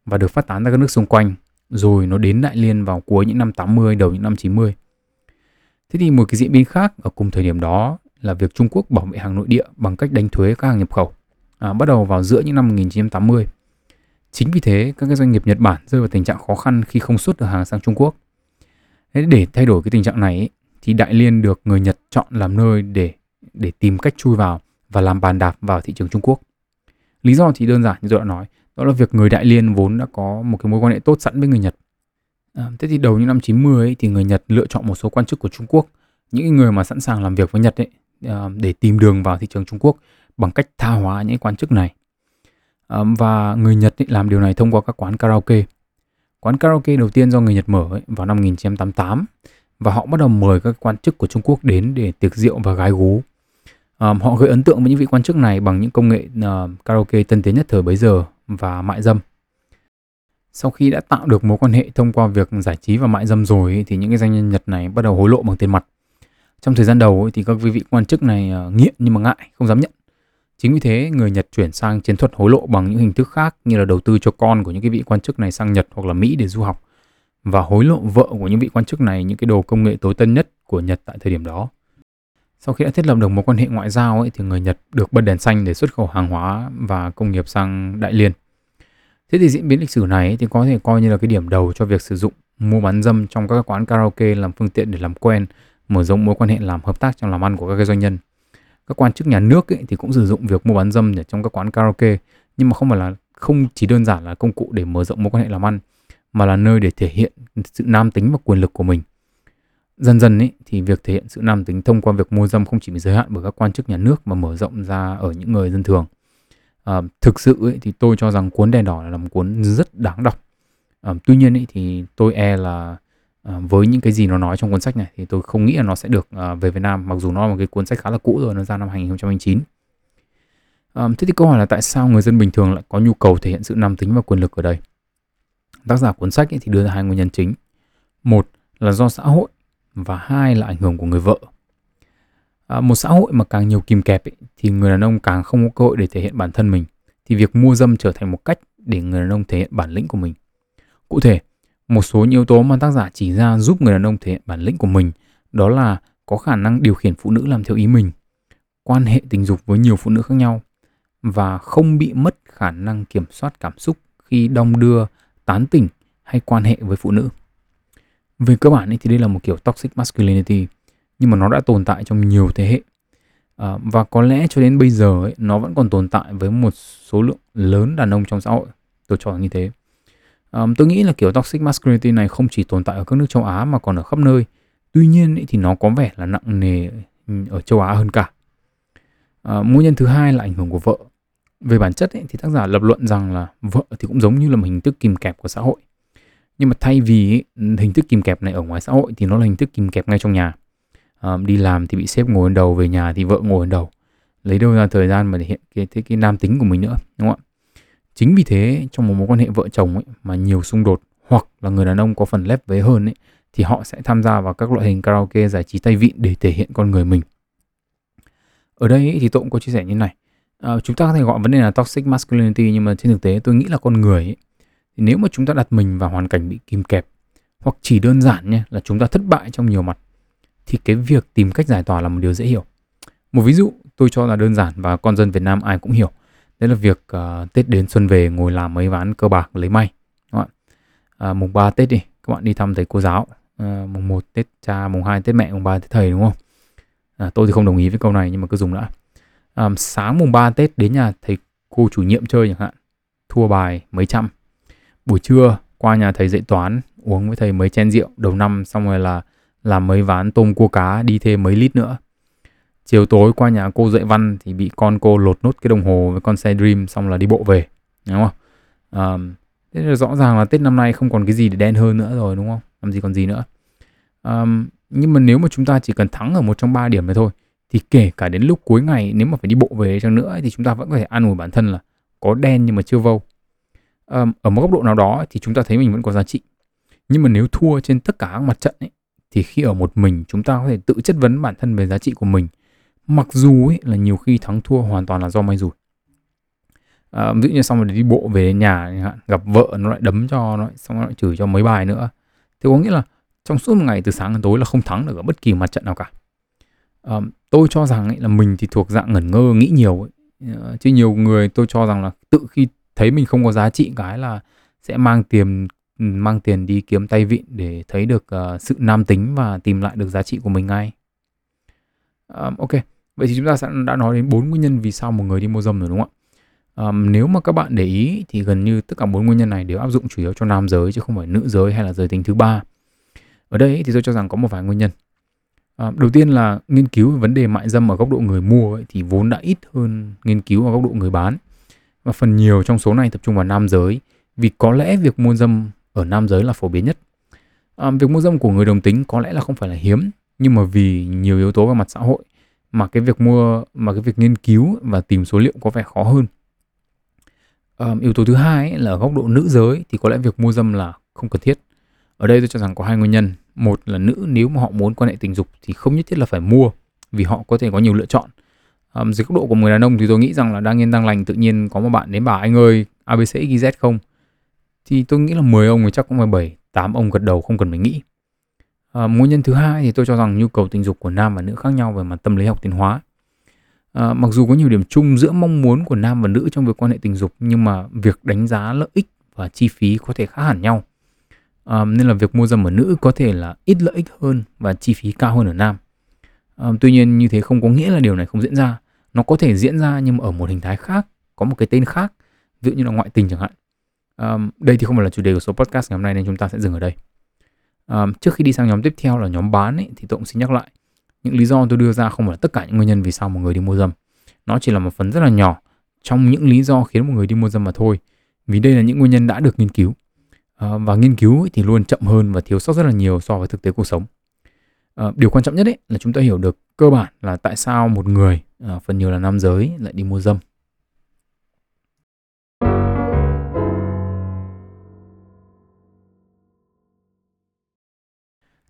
và được phát tán ra các nước xung quanh rồi nó đến Đại Liên vào cuối những năm 80 đầu những năm 90. Thế thì một cái diễn biến khác ở cùng thời điểm đó là việc Trung Quốc bảo vệ hàng nội địa bằng cách đánh thuế các hàng nhập khẩu. À, bắt đầu vào giữa những năm 1980. Chính vì thế, các cái doanh nghiệp Nhật Bản rơi vào tình trạng khó khăn khi không xuất được hàng sang Trung Quốc. Để thay đổi cái tình trạng này thì Đại Liên được người Nhật chọn làm nơi để để tìm cách chui vào và làm bàn đạp vào thị trường Trung Quốc. Lý do thì đơn giản như tôi đã nói, đó là việc người Đại Liên vốn đã có một cái mối quan hệ tốt sẵn với người Nhật. À, thế thì đầu những năm 90 ấy, thì người Nhật lựa chọn một số quan chức của Trung Quốc, những người mà sẵn sàng làm việc với Nhật ấy, à, để tìm đường vào thị trường Trung Quốc bằng cách tha hóa những quan chức này. Và người Nhật ấy, làm điều này thông qua các quán karaoke. Quán karaoke đầu tiên do người Nhật mở ấy, vào năm 1988 và họ bắt đầu mời các quan chức của Trung Quốc đến để tiệc rượu và gái gú. Um, họ gây ấn tượng với những vị quan chức này bằng những công nghệ uh, karaoke tân tiến nhất thời bấy giờ và mại dâm. Sau khi đã tạo được mối quan hệ thông qua việc giải trí và mại dâm rồi thì những cái doanh nhân Nhật này bắt đầu hối lộ bằng tiền mặt. Trong thời gian đầu thì các vị quan chức này uh, nghiện nhưng mà ngại, không dám nhận. Chính vì thế người Nhật chuyển sang chiến thuật hối lộ bằng những hình thức khác như là đầu tư cho con của những cái vị quan chức này sang Nhật hoặc là Mỹ để du học và hối lộ vợ của những vị quan chức này những cái đồ công nghệ tối tân nhất của Nhật tại thời điểm đó. Sau khi đã thiết lập được mối quan hệ ngoại giao ấy, thì người Nhật được bật đèn xanh để xuất khẩu hàng hóa và công nghiệp sang Đại Liên. Thế thì diễn biến lịch sử này thì có thể coi như là cái điểm đầu cho việc sử dụng mua bán dâm trong các quán karaoke làm phương tiện để làm quen, mở rộng mối quan hệ làm hợp tác trong làm ăn của các cái doanh nhân. Các quan chức nhà nước ấy, thì cũng sử dụng việc mua bán dâm ở trong các quán karaoke, nhưng mà không phải là không chỉ đơn giản là công cụ để mở rộng mối quan hệ làm ăn, mà là nơi để thể hiện sự nam tính và quyền lực của mình. Dần dần ấy, thì việc thể hiện sự nam tính thông qua việc mua dâm không chỉ bị giới hạn bởi các quan chức nhà nước mà mở rộng ra ở những người dân thường. À, thực sự ấy, thì tôi cho rằng cuốn đèn đỏ là một cuốn rất đáng đọc. À, tuy nhiên ấy, thì tôi e là Ờ, với những cái gì nó nói trong cuốn sách này thì tôi không nghĩ là nó sẽ được ờ, về Việt Nam mặc dù nó là một cái cuốn sách khá là cũ rồi nó ra năm 2009. À, ờ, thế thì câu hỏi là tại sao người dân bình thường lại có nhu cầu thể hiện sự nam tính và quyền lực ở đây? Tác giả cuốn sách thì đưa ra hai nguyên nhân chính. Một là do xã hội và hai là ảnh hưởng của người vợ. À, một xã hội mà càng nhiều kìm kẹp ấy, thì người đàn ông càng không có cơ hội để thể hiện bản thân mình. Thì việc mua dâm trở thành một cách để người đàn ông thể hiện bản lĩnh của mình. Cụ thể, một số những yếu tố mà tác giả chỉ ra giúp người đàn ông thể hiện bản lĩnh của mình đó là có khả năng điều khiển phụ nữ làm theo ý mình, quan hệ tình dục với nhiều phụ nữ khác nhau và không bị mất khả năng kiểm soát cảm xúc khi đong đưa tán tỉnh hay quan hệ với phụ nữ. Về cơ bản thì đây là một kiểu toxic masculinity nhưng mà nó đã tồn tại trong nhiều thế hệ. À, và có lẽ cho đến bây giờ ấy, nó vẫn còn tồn tại với một số lượng lớn đàn ông trong xã hội. Tôi cho là như thế. Um, tôi nghĩ là kiểu toxic masculinity này không chỉ tồn tại ở các nước châu Á mà còn ở khắp nơi. Tuy nhiên ý, thì nó có vẻ là nặng nề ở châu Á hơn cả. Ờ, à, nguyên nhân thứ hai là ảnh hưởng của vợ. Về bản chất ý, thì tác giả lập luận rằng là vợ thì cũng giống như là một hình thức kìm kẹp của xã hội. Nhưng mà thay vì ý, hình thức kìm kẹp này ở ngoài xã hội thì nó là hình thức kìm kẹp ngay trong nhà. À, đi làm thì bị sếp ngồi lên đầu về nhà thì vợ ngồi lên đầu. Lấy đâu ra thời gian mà để hiện cái cái, cái nam tính của mình nữa đúng không ạ? Chính vì thế trong một mối quan hệ vợ chồng ấy, mà nhiều xung đột hoặc là người đàn ông có phần lép vế hơn ấy, thì họ sẽ tham gia vào các loại hình karaoke giải trí tay vịn để thể hiện con người mình. Ở đây ấy, thì tôi cũng có chia sẻ như này. À, chúng ta có thể gọi vấn đề là toxic masculinity nhưng mà trên thực tế tôi nghĩ là con người ấy, thì nếu mà chúng ta đặt mình vào hoàn cảnh bị kìm kẹp hoặc chỉ đơn giản nhé là chúng ta thất bại trong nhiều mặt thì cái việc tìm cách giải tỏa là một điều dễ hiểu. Một ví dụ tôi cho là đơn giản và con dân Việt Nam ai cũng hiểu đấy là việc uh, Tết đến xuân về ngồi làm mấy ván cơ bạc lấy may các bạn à, mùng 3 Tết đi các bạn đi thăm thầy cô giáo. À, mùng 1 Tết cha mùng 2 Tết mẹ mùng 3 Tết thầy đúng không? À, tôi thì không đồng ý với câu này nhưng mà cứ dùng đã. À, sáng mùng 3 Tết đến nhà thầy cô chủ nhiệm chơi chẳng hạn thua bài mấy trăm. Buổi trưa qua nhà thầy dạy toán uống với thầy mấy chén rượu đầu năm xong rồi là làm mấy ván tôm cua cá đi thêm mấy lít nữa chiều tối qua nhà cô dạy văn thì bị con cô lột nốt cái đồng hồ với con xe Dream xong là đi bộ về đúng không? À, thế là rõ ràng là Tết năm nay không còn cái gì để đen hơn nữa rồi đúng không? Làm gì còn gì nữa. À, nhưng mà nếu mà chúng ta chỉ cần thắng ở một trong ba điểm này thôi thì kể cả đến lúc cuối ngày nếu mà phải đi bộ về chăng nữa thì chúng ta vẫn có thể an ủi bản thân là có đen nhưng mà chưa vâu. À, ở một góc độ nào đó thì chúng ta thấy mình vẫn có giá trị. Nhưng mà nếu thua trên tất cả các mặt trận ấy, thì khi ở một mình chúng ta có thể tự chất vấn bản thân về giá trị của mình mặc dù ấy là nhiều khi thắng thua hoàn toàn là do may rủi à, ví dụ như xong rồi đi bộ về nhà gặp vợ nó lại đấm cho nó lại, xong nó lại chửi cho mấy bài nữa thì có nghĩa là trong suốt một ngày từ sáng đến tối là không thắng được ở bất kỳ mặt trận nào cả à, tôi cho rằng ấy là mình thì thuộc dạng ngẩn ngơ nghĩ nhiều ấy. À, chứ nhiều người tôi cho rằng là tự khi thấy mình không có giá trị cái là sẽ mang tiền mang tiền đi kiếm tay vịn để thấy được uh, sự nam tính và tìm lại được giá trị của mình ngay. Um, ok, vậy thì chúng ta sẽ đã nói đến bốn nguyên nhân vì sao một người đi mua dâm rồi đúng không ạ? Um, nếu mà các bạn để ý thì gần như tất cả bốn nguyên nhân này đều áp dụng chủ yếu cho nam giới chứ không phải nữ giới hay là giới tính thứ ba. Ở đây thì tôi cho rằng có một vài nguyên nhân. Um, đầu tiên là nghiên cứu về vấn đề mại dâm ở góc độ người mua ấy, thì vốn đã ít hơn nghiên cứu ở góc độ người bán và phần nhiều trong số này tập trung vào nam giới vì có lẽ việc mua dâm ở nam giới là phổ biến nhất. Um, việc mua dâm của người đồng tính có lẽ là không phải là hiếm nhưng mà vì nhiều yếu tố về mặt xã hội mà cái việc mua mà cái việc nghiên cứu và tìm số liệu có vẻ khó hơn. À, yếu tố thứ hai ấy là ở góc độ nữ giới thì có lẽ việc mua dâm là không cần thiết. Ở đây tôi cho rằng có hai nguyên nhân. Một là nữ nếu mà họ muốn quan hệ tình dục thì không nhất thiết là phải mua vì họ có thể có nhiều lựa chọn. Um, dưới góc độ của người đàn ông thì tôi nghĩ rằng là đang yên đang lành tự nhiên có một bạn đến bảo anh ơi ABC XYZ không thì tôi nghĩ là 10 ông thì chắc cũng phải 7, 8 ông gật đầu không cần phải nghĩ. À, nguyên nhân thứ hai thì tôi cho rằng nhu cầu tình dục của nam và nữ khác nhau về mặt tâm lý học tiến hóa. À, mặc dù có nhiều điểm chung giữa mong muốn của nam và nữ trong việc quan hệ tình dục nhưng mà việc đánh giá lợi ích và chi phí có thể khác hẳn nhau. À, nên là việc mua dâm ở nữ có thể là ít lợi ích hơn và chi phí cao hơn ở nam. À, tuy nhiên như thế không có nghĩa là điều này không diễn ra. Nó có thể diễn ra nhưng mà ở một hình thái khác, có một cái tên khác, ví dụ như là ngoại tình chẳng hạn. à, đây thì không phải là chủ đề của số podcast ngày hôm nay nên chúng ta sẽ dừng ở đây. Um, trước khi đi sang nhóm tiếp theo là nhóm bán ấy, thì tôi cũng xin nhắc lại những lý do tôi đưa ra không phải là tất cả những nguyên nhân vì sao một người đi mua dâm. Nó chỉ là một phần rất là nhỏ trong những lý do khiến một người đi mua dâm mà thôi. Vì đây là những nguyên nhân đã được nghiên cứu. Uh, và nghiên cứu thì luôn chậm hơn và thiếu sót rất là nhiều so với thực tế cuộc sống. Uh, điều quan trọng nhất ấy là chúng ta hiểu được cơ bản là tại sao một người, uh, phần nhiều là nam giới lại đi mua dâm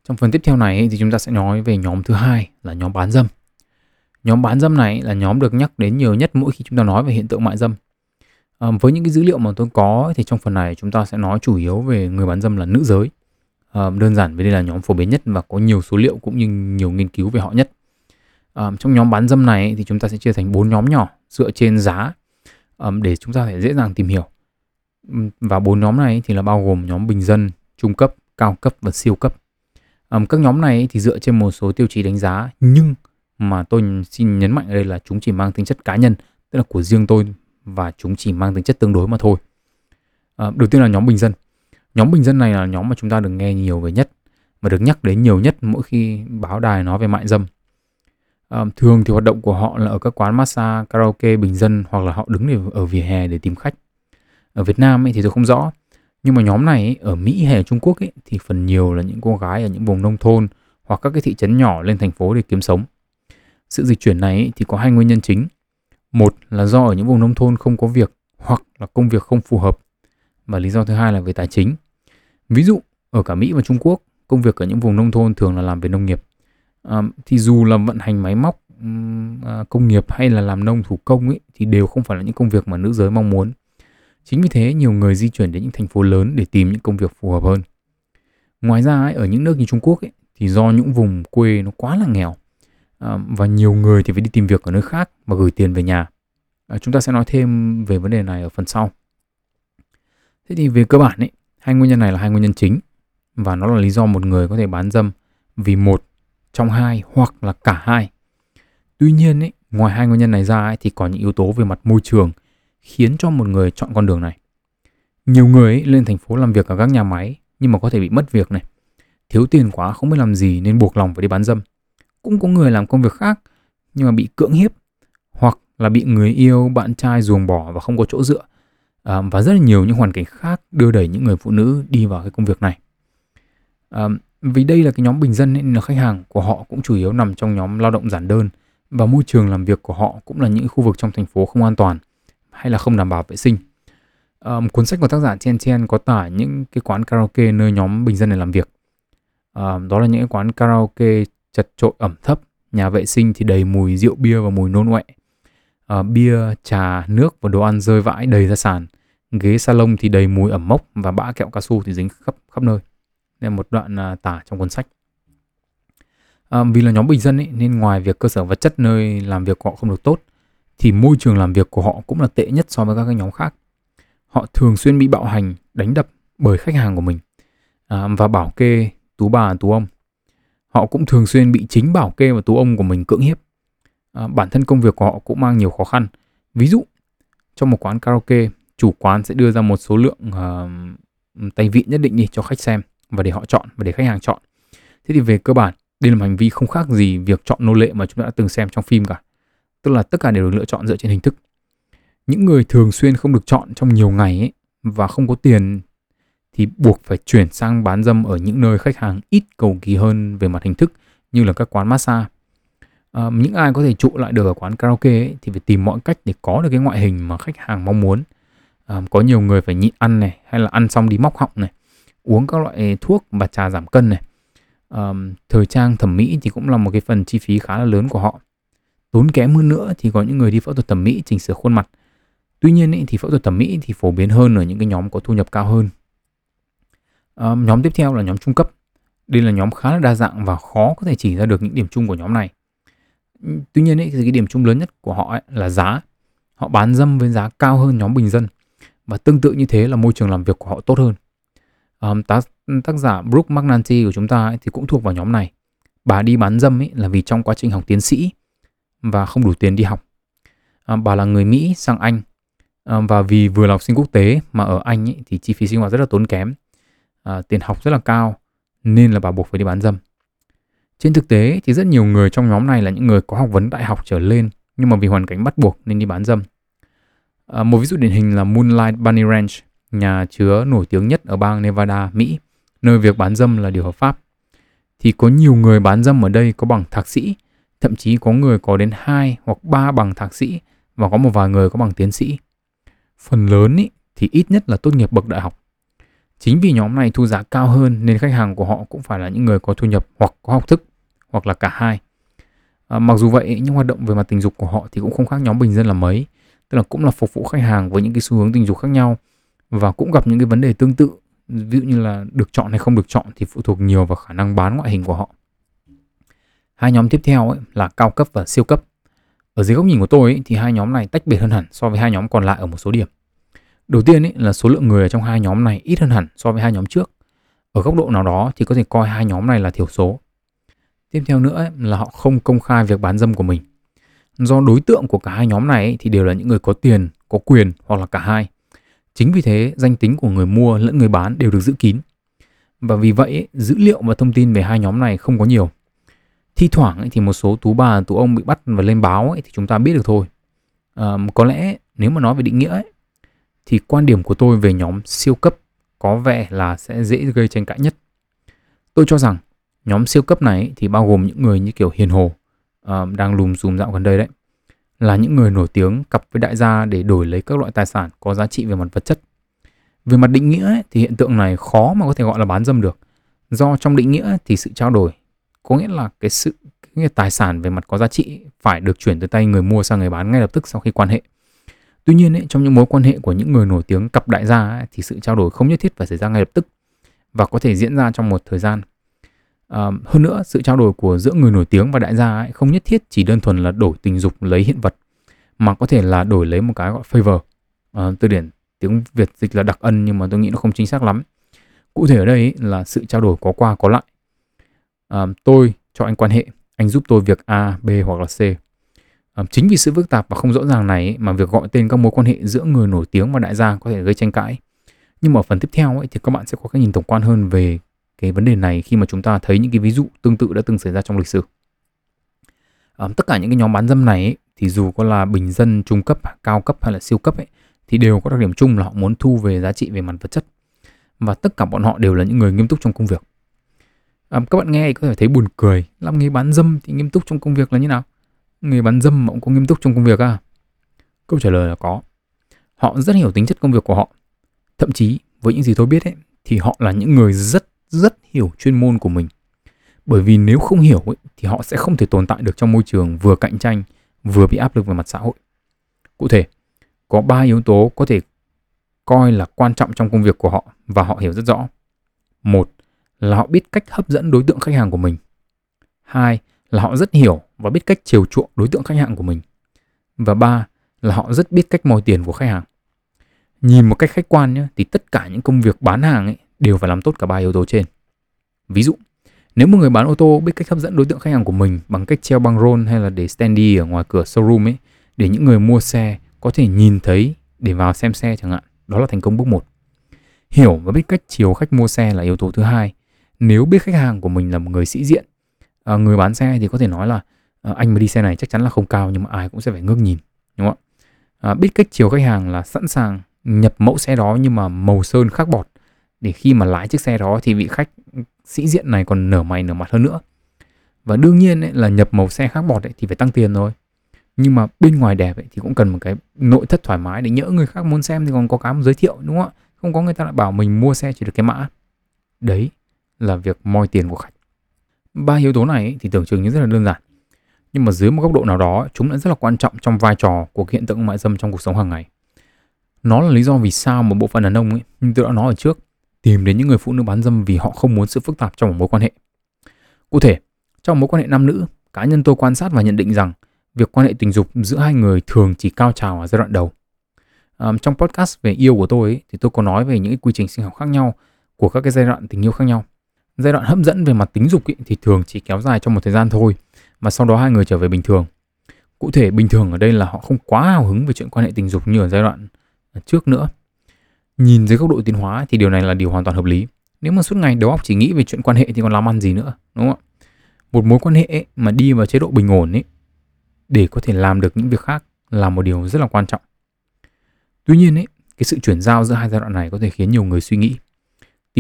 Trong phần tiếp theo này thì chúng ta sẽ nói về nhóm thứ hai là nhóm bán dâm. Nhóm bán dâm này là nhóm được nhắc đến nhiều nhất mỗi khi chúng ta nói về hiện tượng mại dâm. À, với những cái dữ liệu mà tôi có thì trong phần này chúng ta sẽ nói chủ yếu về người bán dâm là nữ giới. À, đơn giản vì đây là nhóm phổ biến nhất và có nhiều số liệu cũng như nhiều nghiên cứu về họ nhất. À, trong nhóm bán dâm này thì chúng ta sẽ chia thành bốn nhóm nhỏ dựa trên giá um, để chúng ta thể dễ dàng tìm hiểu. Và bốn nhóm này thì là bao gồm nhóm bình dân, trung cấp, cao cấp và siêu cấp. Um, các nhóm này thì dựa trên một số tiêu chí đánh giá nhưng mà tôi xin nhấn mạnh ở đây là chúng chỉ mang tính chất cá nhân, tức là của riêng tôi và chúng chỉ mang tính chất tương đối mà thôi. À, đầu tiên là nhóm bình dân. Nhóm bình dân này là nhóm mà chúng ta được nghe nhiều về nhất mà được nhắc đến nhiều nhất mỗi khi báo đài nói về mại dâm. À, thường thì hoạt động của họ là ở các quán massage, karaoke bình dân hoặc là họ đứng để, ở vỉa hè để tìm khách. Ở Việt Nam ấy thì tôi không rõ, nhưng mà nhóm này ấy, ở Mỹ hay ở Trung Quốc ấy, thì phần nhiều là những cô gái ở những vùng nông thôn hoặc các cái thị trấn nhỏ lên thành phố để kiếm sống. Sự dịch chuyển này ấy, thì có hai nguyên nhân chính. Một là do ở những vùng nông thôn không có việc hoặc là công việc không phù hợp. Và lý do thứ hai là về tài chính. Ví dụ ở cả Mỹ và Trung Quốc, công việc ở những vùng nông thôn thường là làm về nông nghiệp. À, thì dù là vận hành máy móc à, công nghiệp hay là làm nông thủ công ấy thì đều không phải là những công việc mà nữ giới mong muốn. Chính vì thế nhiều người di chuyển đến những thành phố lớn để tìm những công việc phù hợp hơn. Ngoài ra ấy, ở những nước như Trung Quốc ấy, thì do những vùng quê nó quá là nghèo à, và nhiều người thì phải đi tìm việc ở nơi khác và gửi tiền về nhà. À, chúng ta sẽ nói thêm về vấn đề này ở phần sau. Thế thì về cơ bản ấy, hai nguyên nhân này là hai nguyên nhân chính và nó là lý do một người có thể bán dâm vì một trong hai hoặc là cả hai. Tuy nhiên ấy, ngoài hai nguyên nhân này ra ấy, thì có những yếu tố về mặt môi trường khiến cho một người chọn con đường này. Nhiều người ấy lên thành phố làm việc ở các nhà máy nhưng mà có thể bị mất việc này. Thiếu tiền quá không biết làm gì nên buộc lòng phải đi bán dâm. Cũng có người làm công việc khác nhưng mà bị cưỡng hiếp hoặc là bị người yêu, bạn trai ruồng bỏ và không có chỗ dựa. À, và rất là nhiều những hoàn cảnh khác đưa đẩy những người phụ nữ đi vào cái công việc này. À, vì đây là cái nhóm bình dân nên là khách hàng của họ cũng chủ yếu nằm trong nhóm lao động giản đơn và môi trường làm việc của họ cũng là những khu vực trong thành phố không an toàn hay là không đảm bảo vệ sinh. Um, cuốn sách của tác giả Chen Chen có tải những cái quán karaoke nơi nhóm bình dân này làm việc. Um, đó là những cái quán karaoke chật trội ẩm thấp, nhà vệ sinh thì đầy mùi rượu bia và mùi nôn ọe. Uh, ờ, bia, trà, nước và đồ ăn rơi vãi đầy ra sàn. Ghế salon thì đầy mùi ẩm mốc và bã kẹo cao su thì dính khắp khắp nơi. Đây là một đoạn uh, tả trong cuốn sách. Um, vì là nhóm bình dân ấy, nên ngoài việc cơ sở vật chất nơi làm việc của họ không được tốt thì môi trường làm việc của họ cũng là tệ nhất so với các cái nhóm khác. Họ thường xuyên bị bạo hành, đánh đập bởi khách hàng của mình à, và bảo kê tú bà tú ông. Họ cũng thường xuyên bị chính bảo kê và tú ông của mình cưỡng hiếp. À, bản thân công việc của họ cũng mang nhiều khó khăn. Ví dụ, trong một quán karaoke, chủ quán sẽ đưa ra một số lượng uh, tay vịn nhất định đi cho khách xem và để họ chọn và để khách hàng chọn. Thế thì về cơ bản, đây là một hành vi không khác gì việc chọn nô lệ mà chúng ta đã từng xem trong phim cả. Tức là tất cả đều được lựa chọn dựa trên hình thức. Những người thường xuyên không được chọn trong nhiều ngày ấy, và không có tiền thì buộc phải chuyển sang bán dâm ở những nơi khách hàng ít cầu kỳ hơn về mặt hình thức như là các quán massage. À, những ai có thể trụ lại được ở quán karaoke ấy, thì phải tìm mọi cách để có được cái ngoại hình mà khách hàng mong muốn. À, có nhiều người phải nhịn ăn này hay là ăn xong đi móc họng này, uống các loại thuốc và trà giảm cân này. À, thời trang thẩm mỹ thì cũng là một cái phần chi phí khá là lớn của họ. Tốn kém hơn nữa thì có những người đi phẫu thuật thẩm mỹ chỉnh sửa khuôn mặt Tuy nhiên ý, thì phẫu thuật thẩm mỹ thì phổ biến hơn ở những cái nhóm có thu nhập cao hơn. À, nhóm tiếp theo là nhóm trung cấp. Đây là nhóm khá là đa dạng và khó có thể chỉ ra được những điểm chung của nhóm này. Tuy nhiên ý, thì cái điểm chung lớn nhất của họ ấy là giá. Họ bán dâm với giá cao hơn nhóm bình dân và tương tự như thế là môi trường làm việc của họ tốt hơn. Um, tác, tác giả Brooke McNulty của chúng ta ấy, thì cũng thuộc vào nhóm này. Bà đi bán dâm ấy là vì trong quá trình học tiến sĩ và không đủ tiền đi học. À, bà là người Mỹ sang Anh à, và vì vừa là học sinh quốc tế mà ở Anh ấy, thì chi phí sinh hoạt rất là tốn kém. À, tiền học rất là cao nên là bà buộc phải đi bán dâm. Trên thực tế thì rất nhiều người trong nhóm này là những người có học vấn đại học trở lên nhưng mà vì hoàn cảnh bắt buộc nên đi bán dâm. À, một ví dụ điển hình là Moonlight Bunny Ranch nhà chứa nổi tiếng nhất ở bang Nevada Mỹ nơi việc bán dâm là điều hợp pháp. Thì có nhiều người bán dâm ở đây có bằng thạc sĩ thậm chí có người có đến 2 hoặc 3 bằng thạc sĩ và có một vài người có bằng tiến sĩ phần lớn ý, thì ít nhất là tốt nghiệp bậc đại học. Chính vì nhóm này thu giá cao hơn nên khách hàng của họ cũng phải là những người có thu nhập hoặc có học thức hoặc là cả hai. À, mặc dù vậy những hoạt động về mặt tình dục của họ thì cũng không khác nhóm bình dân là mấy, tức là cũng là phục vụ khách hàng với những cái xu hướng tình dục khác nhau và cũng gặp những cái vấn đề tương tự ví dụ như là được chọn hay không được chọn thì phụ thuộc nhiều vào khả năng bán ngoại hình của họ. Hai nhóm tiếp theo ấy là cao cấp và siêu cấp. Ở dưới góc nhìn của tôi ấy, thì hai nhóm này tách biệt hơn hẳn so với hai nhóm còn lại ở một số điểm. Đầu tiên ấy, là số lượng người ở trong hai nhóm này ít hơn hẳn so với hai nhóm trước. Ở góc độ nào đó thì có thể coi hai nhóm này là thiểu số. Tiếp theo nữa ấy, là họ không công khai việc bán dâm của mình. Do đối tượng của cả hai nhóm này ấy, thì đều là những người có tiền, có quyền hoặc là cả hai. Chính vì thế danh tính của người mua lẫn người bán đều được giữ kín. Và vì vậy ấy, dữ liệu và thông tin về hai nhóm này không có nhiều thi thoảng ấy, thì một số tú bà tú ông bị bắt và lên báo ấy, thì chúng ta biết được thôi. À, có lẽ nếu mà nói về định nghĩa ấy, thì quan điểm của tôi về nhóm siêu cấp có vẻ là sẽ dễ gây tranh cãi nhất. Tôi cho rằng nhóm siêu cấp này thì bao gồm những người như kiểu hiền hồ à, đang lùm xùm dạo gần đây đấy là những người nổi tiếng cặp với đại gia để đổi lấy các loại tài sản có giá trị về mặt vật chất. Về mặt định nghĩa ấy, thì hiện tượng này khó mà có thể gọi là bán dâm được. Do trong định nghĩa thì sự trao đổi có nghĩa là cái sự cái tài sản về mặt có giá trị phải được chuyển từ tay người mua sang người bán ngay lập tức sau khi quan hệ. Tuy nhiên ấy, trong những mối quan hệ của những người nổi tiếng cặp đại gia ấy, thì sự trao đổi không nhất thiết phải xảy ra ngay lập tức và có thể diễn ra trong một thời gian. À, hơn nữa sự trao đổi của giữa người nổi tiếng và đại gia ấy, không nhất thiết chỉ đơn thuần là đổi tình dục lấy hiện vật mà có thể là đổi lấy một cái gọi favor à, từ điển tiếng việt dịch là đặc ân nhưng mà tôi nghĩ nó không chính xác lắm. Cụ thể ở đây ấy, là sự trao đổi có qua có lại um, tôi cho anh quan hệ anh giúp tôi việc A, B hoặc là C. um, chính vì sự phức tạp và không rõ ràng này mà việc gọi tên các mối quan hệ giữa người nổi tiếng và đại gia có thể gây tranh cãi. Nhưng mà ở phần tiếp theo ấy, thì các bạn sẽ có cái nhìn tổng quan hơn về cái vấn đề này khi mà chúng ta thấy những cái ví dụ tương tự đã từng xảy ra trong lịch sử. um, tất cả những cái nhóm bán dâm này ấy, thì dù có là bình dân, trung cấp, cao cấp hay là siêu cấp ấy, thì đều có đặc điểm chung là họ muốn thu về giá trị về mặt vật chất. Và tất cả bọn họ đều là những người nghiêm túc trong công việc. À, các bạn nghe có thể thấy buồn cười, làm nghề bán dâm thì nghiêm túc trong công việc là như nào? Nghề bán dâm mà cũng có nghiêm túc trong công việc à? Câu trả lời là có. Họ rất hiểu tính chất công việc của họ. Thậm chí với những gì tôi biết ấy, thì họ là những người rất rất hiểu chuyên môn của mình. Bởi vì nếu không hiểu ấy, thì họ sẽ không thể tồn tại được trong môi trường vừa cạnh tranh vừa bị áp lực về mặt xã hội. Cụ thể, có ba yếu tố có thể coi là quan trọng trong công việc của họ và họ hiểu rất rõ. Một là họ biết cách hấp dẫn đối tượng khách hàng của mình. Hai là họ rất hiểu và biết cách chiều chuộng đối tượng khách hàng của mình. Và ba là họ rất biết cách moi tiền của khách hàng. Nhìn một cách khách quan nhé, thì tất cả những công việc bán hàng ấy đều phải làm tốt cả ba yếu tố trên. Ví dụ, nếu một người bán ô tô biết cách hấp dẫn đối tượng khách hàng của mình bằng cách treo băng rôn hay là để standee ở ngoài cửa showroom ấy để những người mua xe có thể nhìn thấy để vào xem xe chẳng hạn, đó là thành công bước 1. Hiểu và biết cách chiều khách mua xe là yếu tố thứ hai. Nếu biết khách hàng của mình là một người sĩ diện, à, người bán xe thì có thể nói là à, anh mà đi xe này chắc chắn là không cao nhưng mà ai cũng sẽ phải ngước nhìn, đúng không ạ? À, biết cách chiều khách hàng là sẵn sàng nhập mẫu xe đó nhưng mà màu sơn khác bọt để khi mà lái chiếc xe đó thì vị khách sĩ diện này còn nở mày nở mặt hơn nữa. Và đương nhiên ấy, là nhập màu xe khác bọt ấy, thì phải tăng tiền thôi. Nhưng mà bên ngoài đẹp ấy, thì cũng cần một cái nội thất thoải mái để nhỡ người khác muốn xem thì còn có cái giới thiệu đúng không ạ? Không có người ta lại bảo mình mua xe chỉ được cái mã. Đấy là việc moi tiền của khách ba yếu tố này thì tưởng chừng như rất là đơn giản nhưng mà dưới một góc độ nào đó chúng lại rất là quan trọng trong vai trò của hiện tượng mại dâm trong cuộc sống hàng ngày nó là lý do vì sao một bộ phận đàn ông ấy như tôi đã nói ở trước tìm đến những người phụ nữ bán dâm vì họ không muốn sự phức tạp trong một mối quan hệ. Cụ thể, trong mối quan hệ nam nữ, cá nhân tôi quan sát và nhận định rằng việc quan hệ tình dục giữa hai người thường chỉ cao trào ở giai đoạn đầu. À, trong podcast về yêu của tôi ấy, thì tôi có nói về những quy trình sinh học khác nhau của các cái giai đoạn tình yêu khác nhau. Giai đoạn hấp dẫn về mặt tính dục ý, thì thường chỉ kéo dài trong một thời gian thôi, mà sau đó hai người trở về bình thường. Cụ thể bình thường ở đây là họ không quá hào hứng về chuyện quan hệ tình dục như ở giai đoạn à, trước nữa Nhìn dưới góc độ tiến hóa thì điều này là điều hoàn toàn hợp lý. Nếu mà suốt ngày đầu óc chỉ nghĩ về chuyện quan hệ thì còn làm ăn gì nữa, đúng không ạ? Một mối quan hệ ấy, mà đi vào chế độ bình ổn ấy để có thể làm được những việc khác là một điều rất là quan trọng. Tuy nhiên ấy, cái sự chuyển giao giữa hai giai đoạn này có thể khiến nhiều người suy nghĩ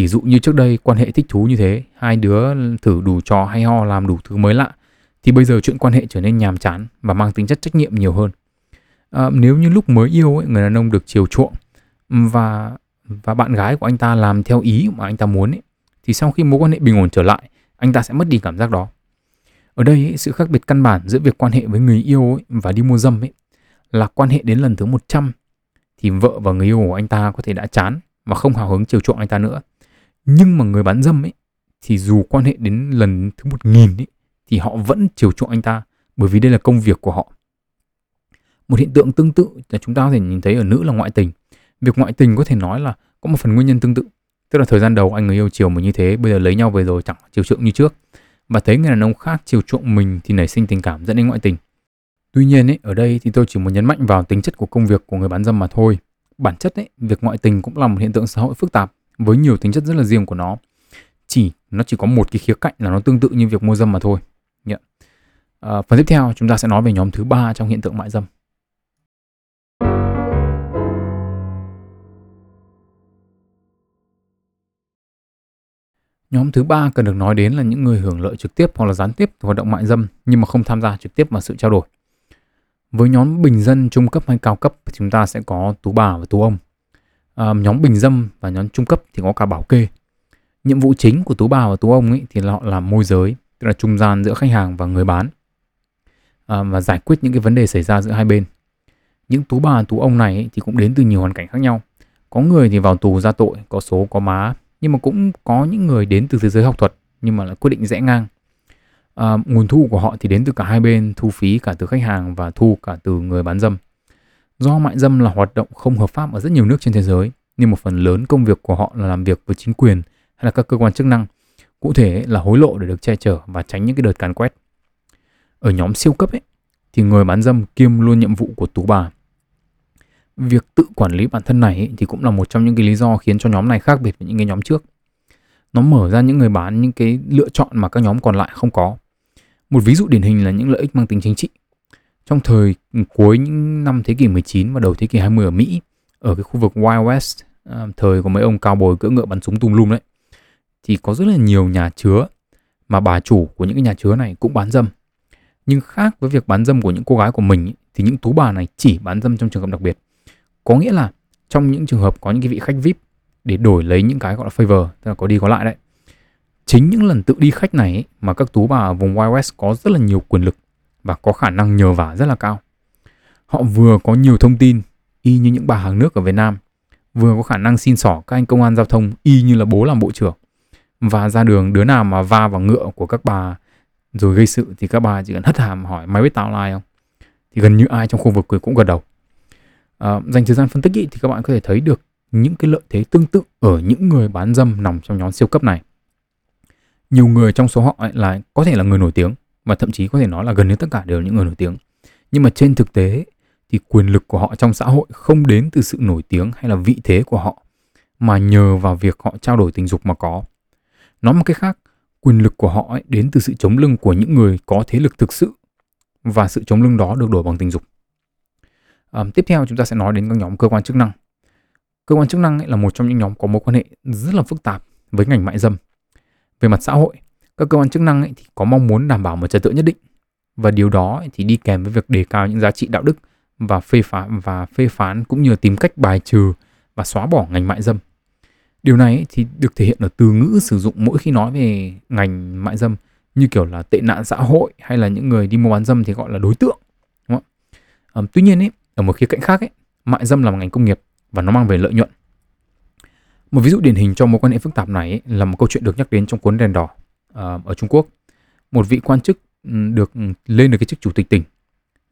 ví dụ như trước đây quan hệ thích thú như thế, hai đứa thử đủ trò hay ho làm đủ thứ mới lạ, thì bây giờ chuyện quan hệ trở nên nhàm chán và mang tính chất trách nhiệm nhiều hơn. À, nếu như lúc mới yêu ấy, người đàn ông được chiều chuộng và và bạn gái của anh ta làm theo ý mà anh ta muốn ấy, thì sau khi mối quan hệ bình ổn trở lại anh ta sẽ mất đi cảm giác đó ở đây ấy, sự khác biệt căn bản giữa việc quan hệ với người yêu ấy, và đi mua dâm ấy là quan hệ đến lần thứ 100 thì vợ và người yêu của anh ta có thể đã chán và không hào hứng chiều chuộng anh ta nữa. Nhưng mà người bán dâm ấy, thì dù quan hệ đến lần thứ 1000 ấy, thì họ vẫn chiều chuộng anh ta, bởi vì đây là công việc của họ. Một hiện tượng tương tự là chúng ta có thể nhìn thấy ở nữ là ngoại tình. Việc ngoại tình có thể nói là có một phần nguyên nhân tương tự. Tức là thời gian đầu anh người yêu chiều mình như thế, bây giờ lấy nhau về rồi chẳng chiều chuộng như trước. Và thấy người đàn ông khác chiều chuộng mình thì nảy sinh tình cảm dẫn đến ngoại tình. Tuy nhiên ấy, ở đây thì tôi chỉ muốn nhấn mạnh vào tính chất của công việc của người bán dâm mà thôi. Bản chất ấy, việc ngoại tình cũng là một hiện tượng xã hội phức tạp với nhiều tính chất rất là riêng của nó chỉ nó chỉ có một cái khía cạnh là nó tương tự như việc mua dâm mà thôi yeah. à, ờ, phần tiếp theo chúng ta sẽ nói về nhóm thứ ba trong hiện tượng mại dâm Nhóm thứ ba cần được nói đến là những người hưởng lợi trực tiếp hoặc là gián tiếp từ hoạt động mại dâm nhưng mà không tham gia trực tiếp vào sự trao đổi. Với nhóm bình dân trung cấp hay cao cấp thì chúng ta sẽ có tú bà và tú ông um, nhóm bình dâm và nhóm trung cấp thì có cả bảo kê. Nhiệm vụ chính của tú bà và tú ông ấy thì là họ làm môi giới, tức là trung gian giữa khách hàng và người bán um, và giải quyết những cái vấn đề xảy ra giữa hai bên. Những tú bà tú ông này ấy, thì cũng đến từ nhiều hoàn cảnh khác nhau. Có người thì vào tù ra tội, có số có má nhưng mà cũng có những người đến từ thế giới học thuật nhưng mà lại quyết định rẽ ngang à, nguồn thu của họ thì đến từ cả hai bên thu phí cả từ khách hàng và thu cả từ người bán dâm do mại dâm là hoạt động không hợp pháp ở rất nhiều nước trên thế giới nhưng một phần lớn công việc của họ là làm việc với chính quyền hay là các cơ quan chức năng. Cụ thể là hối lộ để được che chở và tránh những cái đợt càn quét. Ở nhóm siêu cấp ấy thì người bán dâm kiêm luôn nhiệm vụ của tú bà. Việc tự quản lý bản thân này ấy, thì cũng là một trong những cái lý do khiến cho nhóm này khác biệt với những cái nhóm trước. Nó mở ra những người bán những cái lựa chọn mà các nhóm còn lại không có. Một ví dụ điển hình là những lợi ích mang tính chính trị trong thời cuối những năm thế kỷ 19 và đầu thế kỷ 20 ở Mỹ, ở cái khu vực Wild West ờ, thời của mấy ông cao bồi cưỡi ngựa bắn súng tung lum đấy, thì có rất là nhiều nhà chứa mà bà chủ của những cái nhà chứa này cũng bán dâm. Nhưng khác với việc bán dâm của những cô gái của mình thì những tú bà này chỉ bán dâm trong trường hợp đặc biệt. Có nghĩa là trong những trường hợp có những cái vị khách vip để đổi lấy những cái gọi là favor, tức là có đi có lại đấy, chính những lần tự đi khách này mà các tú bà ở vùng Wild West có rất là nhiều quyền lực và có khả năng nhờ vả rất là cao. Họ vừa có nhiều thông tin y như những bà hàng nước ở Việt Nam vừa có khả năng xin xỏ các anh công an giao thông y như là bố làm bộ trưởng. Và ra đường đứa nào mà va vào ngựa của các bà rồi gây sự thì các bà chỉ cần hất hàm hỏi mày biết tao là ai không? Thì gần như ai trong khu vực cũng gật đầu. À, dành thời gian phân tích ý, thì các bạn có thể thấy được những cái lợi thế tương tự ở những người bán dâm nằm trong nhóm siêu cấp này. Nhiều người trong số họ ấy là có thể là người nổi tiếng và thậm chí có thể nói là gần như tất cả đều là những người nổi tiếng. Nhưng mà trên thực tế thì quyền lực của họ trong xã hội không đến từ sự nổi tiếng hay là vị thế của họ mà nhờ vào việc họ trao đổi tình dục mà có. Nói một cách khác quyền lực của họ ấy đến từ sự chống lưng của những người có thế lực thực sự và sự chống lưng đó được đổi bằng tình dục. À, tiếp theo chúng ta sẽ nói đến các nhóm cơ quan chức năng. Cơ quan chức năng ấy là một trong những nhóm có mối quan hệ rất là phức tạp với ngành mại dâm về mặt xã hội các cơ quan chức năng ấy thì có mong muốn đảm bảo một trật tự nhất định. Và điều đó thì đi kèm với việc đề cao những giá trị đạo đức và phê phán và phê phán cũng như tìm cách bài trừ và xóa bỏ ngành mại dâm. Điều này thì được thể hiện ở từ ngữ sử dụng mỗi khi nói về ngành mại dâm như kiểu là tệ nạn xã hội hay là những người đi mua bán dâm thì gọi là đối tượng đúng không? À, tuy nhiên ấy, ở một khía cạnh khác ấy, mại dâm là một ngành công nghiệp và nó mang về lợi nhuận. Một ví dụ điển hình cho mối quan hệ phức tạp này ấy, là một câu chuyện được nhắc đến trong cuốn đèn đỏ. Ờ, ở Trung Quốc. Một vị quan chức ừ, được ừ, lên được cái chức chủ tịch tỉnh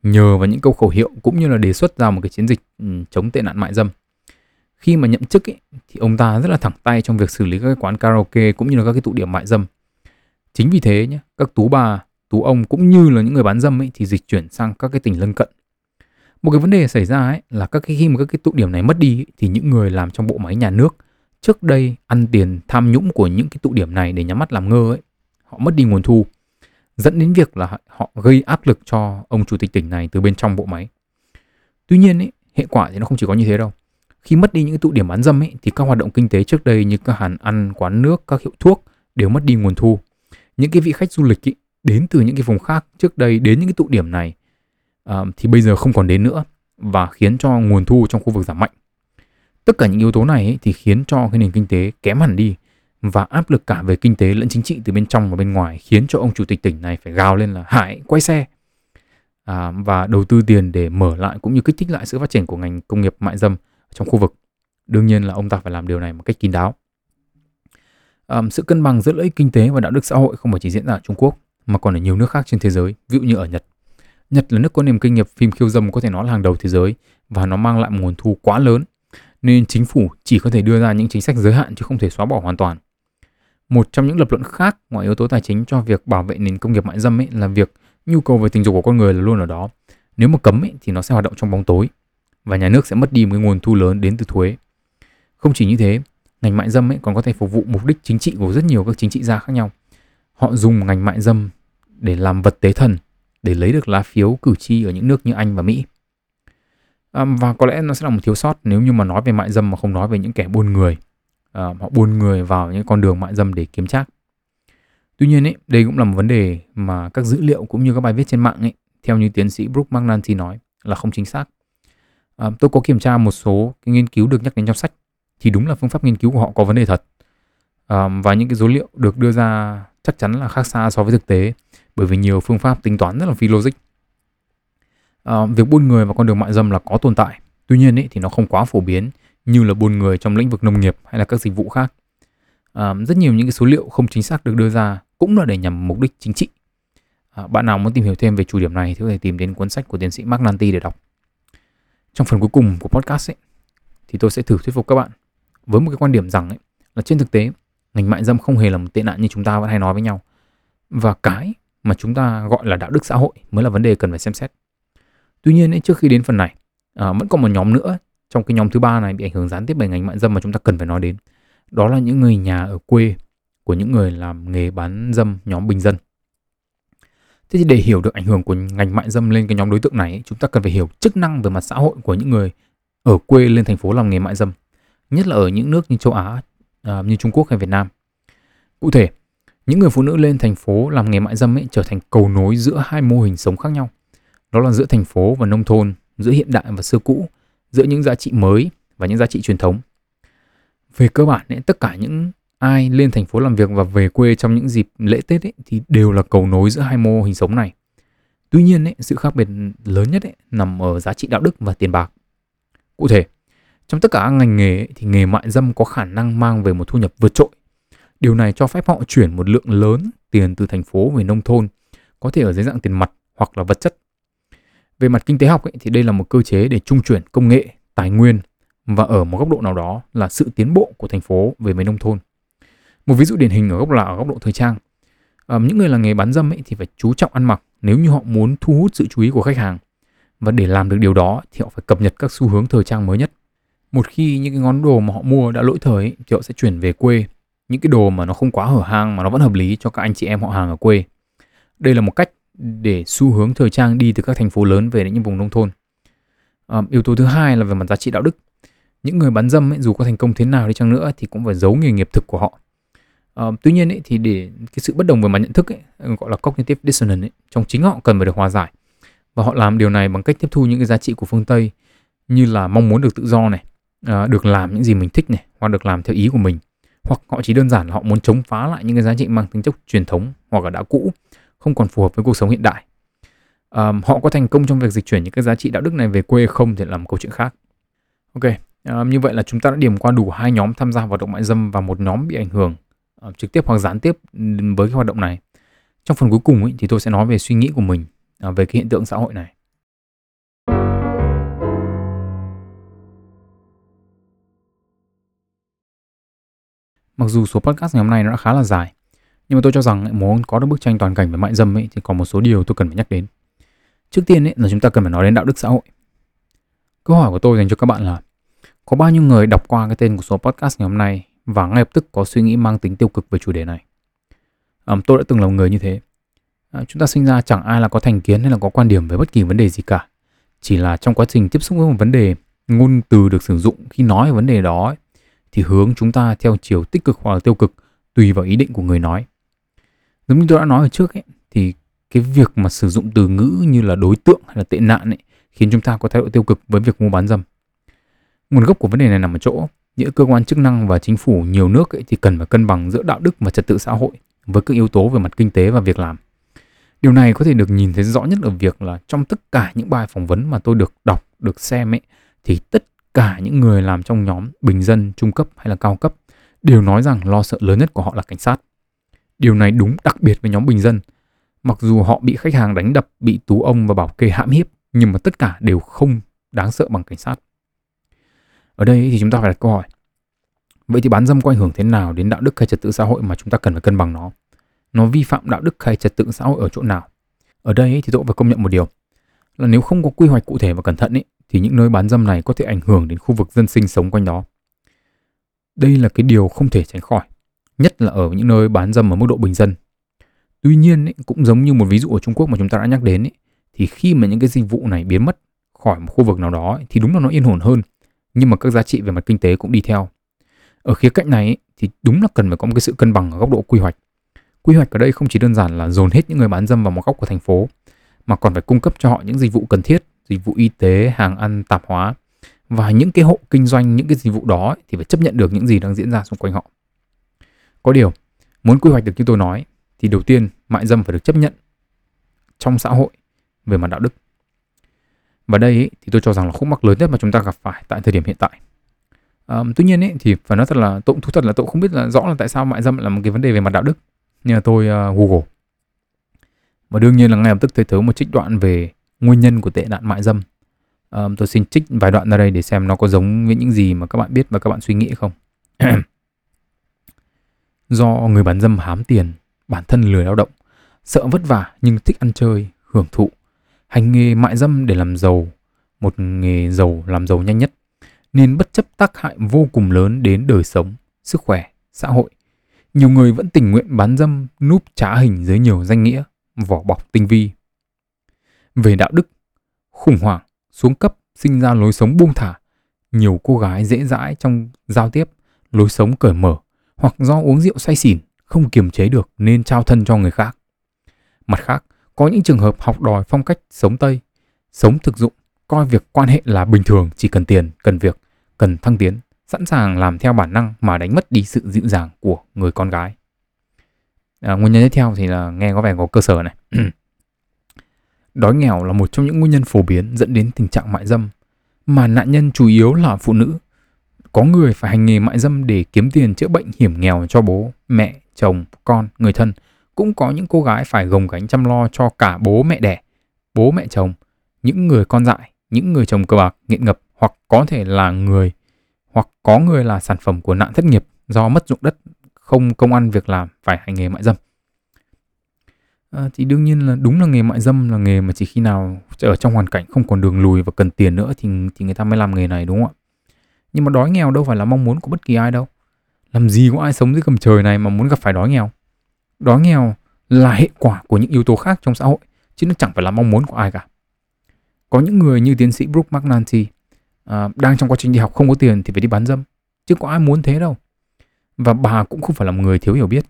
nhờ vào những câu khẩu hiệu cũng như là đề xuất ra một cái chiến dịch ừ, chống tệ nạn mại dâm. Khi mà nhậm chức ấy, thì ông ta rất là thẳng tay trong việc xử lý các cái quán karaoke cũng như là các cái tụ điểm mại dâm. Chính vì thế nhé các tú bà tú ông cũng như là những người bán dâm ấy thì dịch chuyển sang các cái tỉnh lân cận. Một cái vấn đề xảy ra ấy là các cái khi mà các cái tụ điểm này mất đi ấy, thì những người làm trong bộ máy nhà nước trước đây ăn tiền tham nhũng của những cái tụ điểm này để nhắm mắt làm ngơ ấy họ mất đi nguồn thu dẫn đến việc là họ gây áp lực cho ông chủ tịch tỉnh này từ bên trong bộ máy tuy nhiên ấy, hệ quả thì nó không chỉ có như thế đâu khi mất đi những tụ điểm bán dâm ấy, thì các hoạt động kinh tế trước đây như các hàng ăn, quán nước, các hiệu thuốc đều mất đi nguồn thu. Những cái vị khách du lịch ấy, đến từ những cái vùng khác trước đây đến những cái tụ điểm này uh, thì bây giờ không còn đến nữa và khiến cho nguồn thu trong khu vực giảm mạnh. Tất cả những yếu tố này ấy, thì khiến cho cái nền kinh tế kém hẳn đi và áp lực cả về kinh tế lẫn chính trị từ bên trong và bên ngoài khiến cho ông chủ tịch tỉnh này phải gào lên là hãy quay xe à, và đầu tư tiền để mở lại cũng như kích thích lại sự phát triển của ngành công nghiệp mại dâm trong khu vực. Đương nhiên là ông ta phải làm điều này một cách kín đáo. à, sự cân bằng giữa lợi ích kinh tế và đạo đức xã hội không phải chỉ diễn ra ở Trung Quốc mà còn ở nhiều nước khác trên thế giới, ví dụ như ở Nhật. Nhật là nước có nền kinh nghiệp phim khiêu dâm có thể nói là hàng đầu thế giới và nó mang lại một nguồn thu quá lớn nên chính phủ chỉ có thể đưa ra những chính sách giới hạn chứ không thể xóa bỏ hoàn toàn. Một trong những lập luận khác ngoài yếu tố tài chính cho việc bảo vệ nền công nghiệp mại dâm ấy là việc nhu cầu về tình dục của con người là luôn ở đó. Nếu mà cấm ấy, thì nó sẽ hoạt động trong bóng tối và nhà nước sẽ mất đi một cái nguồn thu lớn đến từ thuế. Không chỉ như thế, ngành mại dâm ấy còn có thể phục vụ mục đích chính trị của rất nhiều các chính trị gia khác nhau. Họ dùng ngành mại dâm để làm vật tế thần để lấy được lá phiếu cử tri ở những nước như Anh và Mỹ. À, và có lẽ nó sẽ là một thiếu sót nếu như mà nói về mại dâm mà không nói về những kẻ buôn người. Ờ, họ buôn người vào những con đường mại dâm để kiếm trác. Tuy nhiên ấy, đây cũng là một vấn đề mà các dữ liệu cũng như các bài viết trên mạng ấy, theo như tiến sĩ Brooke McNulty nói là không chính xác. À, tôi có kiểm tra một số cái nghiên cứu được nhắc đến trong sách thì đúng là phương pháp nghiên cứu của họ có vấn đề thật. À, và những cái số liệu được đưa ra chắc chắn là khác xa so với thực tế bởi vì nhiều phương pháp tính toán rất là phi logic. À, việc buôn người và con đường mại dâm là có tồn tại tuy nhiên ấy, thì nó không quá phổ biến như là buôn người trong lĩnh vực nông nghiệp hay là các dịch vụ khác. À, rất nhiều những cái số liệu không chính xác được đưa ra cũng là để nhằm mục đích chính trị. À, bạn nào muốn tìm hiểu thêm về chủ điểm này thì có thể tìm đến cuốn sách của tiến sĩ Mark Nanti để đọc. Trong phần cuối cùng của podcast ấy, thì tôi sẽ thử thuyết phục các bạn với một cái quan điểm rằng ấy, là trên thực tế ngành mại dâm không hề là một tệ nạn như chúng ta vẫn hay nói với nhau. Và cái mà chúng ta gọi là đạo đức xã hội mới là vấn đề cần phải xem xét. Tuy nhiên ấy, trước khi đến phần này à, vẫn còn một nhóm nữa trong cái nhóm thứ ba này bị ảnh hưởng gián tiếp bởi ngành mại dâm mà chúng ta cần phải nói đến. Đó là những người nhà ở quê của những người làm nghề bán dâm nhóm bình dân. Thế thì để hiểu được ảnh hưởng của ngành mại dâm lên cái nhóm đối tượng này chúng ta cần phải hiểu chức năng về mặt xã hội của những người ở quê lên thành phố làm nghề mại dâm, nhất là ở những nước như châu Á à, như Trung Quốc hay Việt Nam. Cụ thể, những người phụ nữ lên thành phố làm nghề mại dâm ấy trở thành cầu nối giữa hai mô hình sống khác nhau. Đó là giữa thành phố và nông thôn, giữa hiện đại và xưa cũ giữa những giá trị mới và những giá trị truyền thống về cơ bản ấy, tất cả những ai lên thành phố làm việc và về quê trong những dịp lễ Tết ấy, thì đều là cầu nối giữa hai mô hình sống này. Tuy nhiên ấy, sự khác biệt lớn nhất ấy, nằm ở giá trị đạo đức và tiền bạc. Cụ thể, trong tất cả các ngành nghề ấy, thì nghề mại dâm có khả năng mang về một thu nhập vượt trội. Điều này cho phép họ chuyển một lượng lớn tiền từ thành phố về nông thôn, có thể ở dưới dạng tiền mặt hoặc là vật chất. Về mặt kinh tế học ấy, thì đây là một cơ chế để trung chuyển công nghệ, tài nguyên và ở một góc độ nào đó là sự tiến bộ của thành phố về với nông thôn. Một ví dụ điển hình ở góc là ở góc độ thời trang. À, những người làm nghề bán dâm ấy thì phải chú trọng ăn mặc nếu như họ muốn thu hút sự chú ý của khách hàng. Và để làm được điều đó thì họ phải cập nhật các xu hướng thời trang mới nhất. Một khi những cái ngón đồ mà họ mua đã lỗi thời ấy, thì họ sẽ chuyển về quê những cái đồ mà nó không quá hở hang mà nó vẫn hợp lý cho các anh chị em họ hàng ở quê. Đây là một cách để xu hướng thời trang đi từ các thành phố lớn về đến những vùng nông thôn. À, yếu tố thứ hai là về mặt giá trị đạo đức. Những người bán dâm ấy, dù có thành công thế nào đi chăng nữa thì cũng phải giấu nghề nghiệp thực của họ À, tuy nhiên ấy, thì để cái sự bất đồng về mặt nhận thức ấy, ờ, gọi là cognitive dissonance ấy, trong chính họ cần phải được hòa giải và họ làm điều này bằng cách tiếp thu những cái giá trị của phương Tây như là mong muốn được tự do này, à, được làm những gì mình thích này, hoặc được làm theo ý của mình, hoặc họ chỉ đơn giản là họ muốn chống phá lại những cái giá trị mang tính chất truyền thống hoặc là đã cũ, không còn phù hợp với cuộc sống hiện đại. Um, họ có thành công trong việc dịch chuyển những cái giá trị đạo đức này về quê không thì là một câu chuyện khác. Ok, um, như vậy là chúng ta đã điểm qua đủ hai nhóm tham gia hoạt động mại dâm và một nhóm bị ảnh hưởng uh, trực tiếp hoặc gián tiếp với cái hoạt động này trong phần cuối cùng ấy, thì tôi sẽ nói về suy nghĩ của mình uh, về cái hiện tượng xã hội này Mặc dù số podcast ngày hôm nay nó đã khá là dài, nhưng mà tôi cho rằng muốn có được bức tranh toàn cảnh về mại dâm ấy thì có một số điều tôi cần phải nhắc đến. Trước tiên ấy là chúng ta cần phải nói đến đạo đức xã hội. Câu hỏi của tôi dành cho các bạn là có bao nhiêu người đọc qua cái tên của số podcast ngày hôm nay và ngay lập tức có suy nghĩ mang tính tiêu cực về chủ đề này. À, tôi đã từng là một người như thế. À, chúng ta sinh ra chẳng ai là có thành kiến hay là có quan điểm về bất kỳ vấn đề gì cả. Chỉ là trong quá trình tiếp xúc với một vấn đề, ngôn từ được sử dụng khi nói về vấn đề đó ấy, thì hướng chúng ta theo chiều tích cực hoặc là tiêu cực tùy vào ý định của người nói. Giống như tôi đã nói ở trước ấy, thì cái việc mà sử dụng từ ngữ như là đối tượng hay là tệ nạn ấy, khiến chúng ta có thái độ tiêu cực với việc mua bán dâm. Nguồn gốc của vấn đề này nằm ở chỗ những cơ quan chức năng và chính phủ nhiều nước ấy thì cần phải cân bằng giữa đạo đức và trật tự xã hội với các yếu tố về mặt kinh tế và việc làm. Điều này có thể được nhìn thấy rõ nhất ở việc là trong tất cả những bài phỏng vấn mà tôi được đọc, được xem ấy, thì tất cả những người làm trong nhóm bình dân, trung cấp hay là cao cấp đều nói rằng lo sợ lớn nhất của họ là cảnh sát. Điều này đúng đặc biệt với nhóm bình dân. Mặc dù họ bị khách hàng đánh đập, bị tú ông và bảo kê hãm hiếp, nhưng mà tất cả đều không đáng sợ bằng cảnh sát. Ở đây thì chúng ta phải đặt câu hỏi. Vậy thì bán dâm có ảnh hưởng thế nào đến đạo đức hay trật tự xã hội mà chúng ta cần phải cân bằng nó? Nó vi phạm đạo đức hay trật tự xã hội ở chỗ nào? Ở đây thì tôi phải công nhận một điều là nếu không có quy hoạch cụ thể và cẩn thận ấy, thì những nơi bán dâm này có thể ảnh hưởng đến khu vực dân sinh sống quanh đó. Đây là cái điều không thể tránh khỏi, nhất là ở những nơi bán dâm ở mức độ bình dân. Tuy nhiên ấy, cũng giống như một ví dụ ở Trung Quốc mà chúng ta đã nhắc đến ấy, thì khi mà những cái dịch vụ này biến mất khỏi một khu vực nào đó ấy, thì đúng là nó yên ổn hơn nhưng mà các giá trị về mặt kinh tế cũng đi theo. Ở khía cạnh này thì đúng là cần phải có một cái sự cân bằng ở góc độ quy hoạch. Quy hoạch ở đây không chỉ đơn giản là dồn hết những người bán dâm vào một góc của thành phố mà còn phải cung cấp cho họ những dịch vụ cần thiết, dịch vụ y tế, hàng ăn, tạp hóa và những cái hộ kinh doanh những cái dịch vụ đó thì phải chấp nhận được những gì đang diễn ra xung quanh họ. Có điều, muốn quy hoạch được như tôi nói thì đầu tiên mại dâm phải được chấp nhận trong xã hội về mặt đạo đức. Và đây thì tôi cho rằng là khúc mắc lớn nhất mà chúng ta gặp phải tại thời điểm hiện tại. À, tuy nhiên ấy, thì phải nói thật là tôi cũng thú thật là tôi không biết là rõ là tại sao mại dâm là một cái vấn đề về mặt đạo đức. Nhưng mà tôi uh, Google. Và đương nhiên là ngay lập tức thấy thớ một trích đoạn về nguyên nhân của tệ nạn mại dâm. à, tôi xin trích vài đoạn ra đây để xem nó có giống với những gì mà các bạn biết và các bạn suy nghĩ không. Do người bán dâm hám tiền, bản thân lười lao động, sợ vất vả nhưng thích ăn chơi, hưởng thụ hành nghề mại dâm để làm giàu, một nghề giàu làm giàu nhanh nhất. nên bất chấp tác hại vô cùng lớn đến đời sống, sức khỏe, xã hội. Nhiều người vẫn tình nguyện bán dâm núp trá hình dưới nhiều danh nghĩa, vỏ bọc tinh vi. Về đạo đức, khủng hoảng, xuống cấp, sinh ra lối sống buông thả. Nhiều cô gái dễ dãi trong giao tiếp, lối sống cởi mở, hoặc do uống rượu say xỉn, không kiềm chế được nên trao thân cho người khác. Mặt khác, có những trường hợp học đòi phong cách sống Tây, sống thực dụng, coi việc quan hệ là bình thường, chỉ cần tiền, cần việc, cần thăng tiến, sẵn sàng làm theo bản năng mà đánh mất đi sự dịu dàng của người con gái. À, nguyên nhân tiếp theo thì là nghe có vẻ có cơ sở này. Đói nghèo là một trong những nguyên nhân phổ biến dẫn đến tình trạng mại dâm, mà nạn nhân chủ yếu là phụ nữ. Có người phải hành nghề mại dâm để kiếm tiền chữa bệnh hiểm nghèo cho bố, mẹ, chồng, con, người thân. Cũng có những cô gái phải gồng gánh chăm lo cho cả bố mẹ đẻ, bố mẹ chồng, những người con dại, những người chồng cờ bạc, nghiện ngập hoặc có thể là người hoặc có người là sản phẩm của nạn thất nghiệp do mất dụng đất, không công ăn việc làm, phải hành nghề mại dâm. À, thì đương nhiên là đúng là nghề mại dâm là nghề mà chỉ khi nào ở trong hoàn cảnh không còn đường lùi và cần tiền nữa thì thì người ta mới làm nghề này đúng không ạ? Nhưng mà đói nghèo đâu phải là mong muốn của bất kỳ ai đâu. Làm gì có ai sống dưới gầm trời này mà muốn gặp phải đói nghèo? Đói nghèo là hệ quả của những yếu tố khác trong xã hội chứ nó chẳng phải là mong muốn của ai cả. Có những người như tiến sĩ Brooke McNulty à, đang trong quá trình đi học không có tiền thì phải đi bán dâm chứ có ai muốn thế đâu và bà cũng không phải là một người thiếu hiểu biết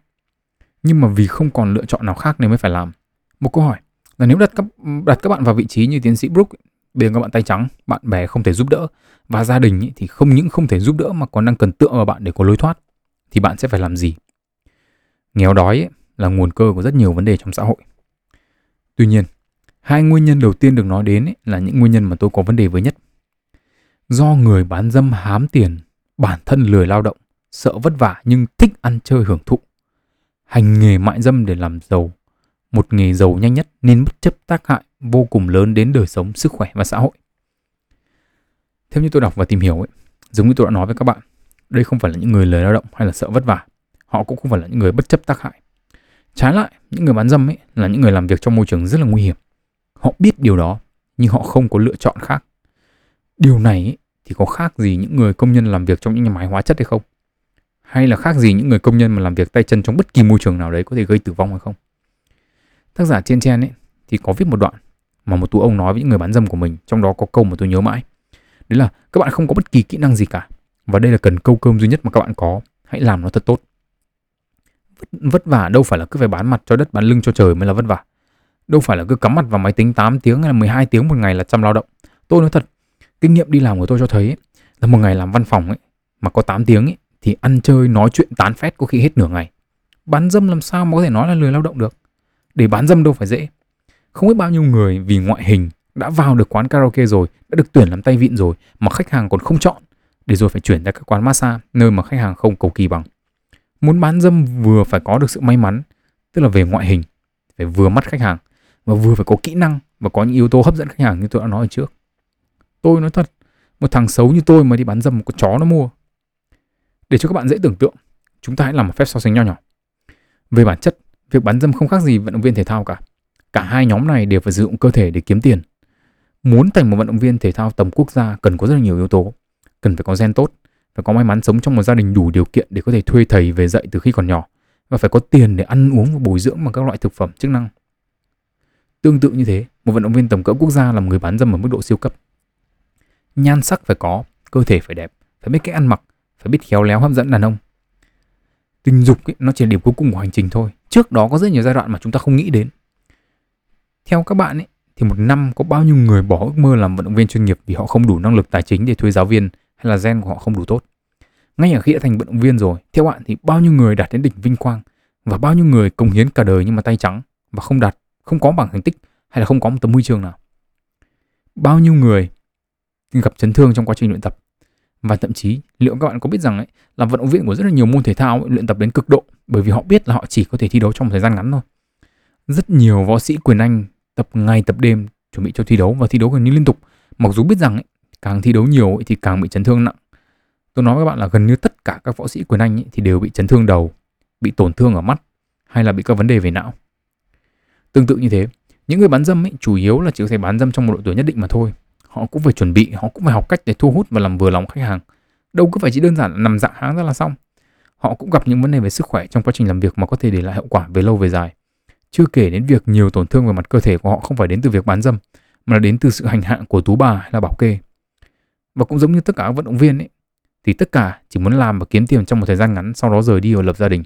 nhưng mà vì không còn lựa chọn nào khác nên mới phải làm một câu hỏi là nếu đặt các đặt các bạn vào vị trí như tiến sĩ Brooke bên các bạn tay trắng bạn bè không thể giúp đỡ và gia đình ý, thì không những không thể giúp đỡ mà còn đang cần tựa vào bạn để có lối thoát thì bạn sẽ phải làm gì? Nghèo đói ý, là nguồn cơ của rất nhiều vấn đề trong xã hội. Tuy nhiên hai nguyên nhân đầu tiên được nói đến ý, là những nguyên nhân mà tôi có vấn đề với nhất. Do người bán dâm hám tiền, bản thân lười lao động, sợ vất vả nhưng thích ăn chơi hưởng thụ. Hành nghề mại dâm để làm giàu, một nghề giàu nhanh nhất nên bất chấp tác hại vô cùng lớn đến đời sống, sức khỏe và xã hội. Theo như tôi đọc và tìm hiểu ấy, giống như tôi đã nói với các bạn, đây không phải là những người lười lao động hay là sợ vất vả. Họ cũng không phải là những người bất chấp tác hại. Trái lại, những người bán dâm ấy là những người làm việc trong môi trường rất là nguy hiểm. Họ biết điều đó, nhưng họ không có lựa chọn khác Điều này thì có khác gì những người công nhân làm việc trong những nhà máy hóa chất hay không? Hay là khác gì những người công nhân mà làm việc tay chân trong bất kỳ môi trường nào đấy có thể gây tử vong hay không? Tác giả trên Chen ấy thì có viết một đoạn mà một tú ông nói với những người bán dâm của mình, trong đó có câu mà tôi nhớ mãi. Đấy là các bạn không có bất kỳ kỹ năng gì cả và đây là cần câu cơm duy nhất mà các bạn có, hãy làm nó thật tốt. Vất vả đâu phải là cứ phải bán mặt cho đất bán lưng cho trời mới là vất vả. Đâu phải là cứ cắm mặt vào máy tính 8 tiếng hay là 12 tiếng một ngày là chăm lao động. Tôi nói thật, kinh nghiệm đi làm của tôi cho thấy ấy, là một ngày làm văn phòng ấy mà có 8 tiếng ấy, thì ăn chơi nói chuyện tán phét có khi hết nửa ngày bán dâm làm sao mà có thể nói là lười lao động được để bán dâm đâu phải dễ không biết bao nhiêu người vì ngoại hình đã vào được quán karaoke rồi đã được tuyển làm tay vịn rồi mà khách hàng còn không chọn để rồi phải chuyển ra các quán massage nơi mà khách hàng không cầu kỳ bằng muốn bán dâm vừa phải có được sự may mắn tức là về ngoại hình phải vừa mắt khách hàng và vừa phải có kỹ năng và có những yếu tố hấp dẫn khách hàng như tôi đã nói ở trước Tôi nói thật, một thằng xấu như tôi mà đi bán dâm một con chó nó mua. Để cho các bạn dễ tưởng tượng, chúng ta hãy làm một phép so sánh nho nhỏ. Về bản chất, việc bán dâm không khác gì vận động viên thể thao cả. Cả hai nhóm này đều phải sử dụng cơ thể để kiếm tiền. Muốn thành một vận động viên thể thao tầm quốc gia cần có rất là nhiều yếu tố. Cần phải có gen tốt, phải có may mắn sống trong một gia đình đủ điều kiện để có thể thuê thầy về dạy từ khi còn nhỏ và phải có tiền để ăn uống và bồi dưỡng bằng các loại thực phẩm chức năng. Tương tự như thế, một vận động viên tầm cỡ quốc gia là một người bán dâm ở mức độ siêu cấp nhan sắc phải có, cơ thể phải đẹp, phải biết cách ăn mặc, phải biết khéo léo hấp dẫn đàn ông. Tình dục ấy, nó chỉ là điểm cuối cùng của hành trình thôi. Trước đó có rất nhiều giai đoạn mà chúng ta không nghĩ đến. Theo các bạn ấy, thì một năm có bao nhiêu người bỏ ước mơ làm vận động viên chuyên nghiệp vì họ không đủ năng lực tài chính để thuê giáo viên hay là gen của họ không đủ tốt. Ngay ở khi đã thành vận động viên rồi, theo bạn thì bao nhiêu người đạt đến đỉnh vinh quang và bao nhiêu người công hiến cả đời nhưng mà tay trắng và không đạt, không có bằng thành tích hay là không có một tấm huy chương nào. Bao nhiêu người gặp chấn thương trong quá trình luyện tập và thậm chí liệu các bạn có biết rằng ấy, là vận động viên của rất là nhiều môn thể thao ấy, luyện tập đến cực độ bởi vì họ biết là họ chỉ có thể thi đấu trong một thời gian ngắn thôi rất nhiều võ sĩ quyền anh tập ngày tập đêm chuẩn bị cho thi đấu và thi đấu gần như liên tục. Mặc dù biết rằng ấy, càng thi đấu nhiều ấy, thì càng bị chấn thương nặng. Tôi nói với các bạn là gần như tất cả các võ sĩ quyền anh ấy, thì đều bị chấn thương đầu bị tổn thương ở mắt hay là bị các vấn đề về não. Tương tự như thế những người bán dâm ấy chủ yếu là chỉ có thể bán dâm trong một độ tuổi nhất định mà thôi. Họ cũng phải chuẩn bị họ cũng phải học cách để thu hút và làm vừa lòng khách hàng. Đâu cứ phải chỉ đơn giản là nằm dạng háng ra là xong. Họ cũng gặp những vấn đề về sức khỏe trong quá trình làm việc mà có thể để lại hậu quả về lâu về dài chưa kể đến việc nhiều tổn thương về mặt cơ thể của họ không phải đến từ việc bán dâm mà là đến từ sự hành hạ của tú bà hay là bảo kê. Và cũng giống như tất cả các vận động viên ấy thì tất cả chỉ muốn làm và kiếm tiền trong một thời gian ngắn sau đó rời đi và lập gia đình.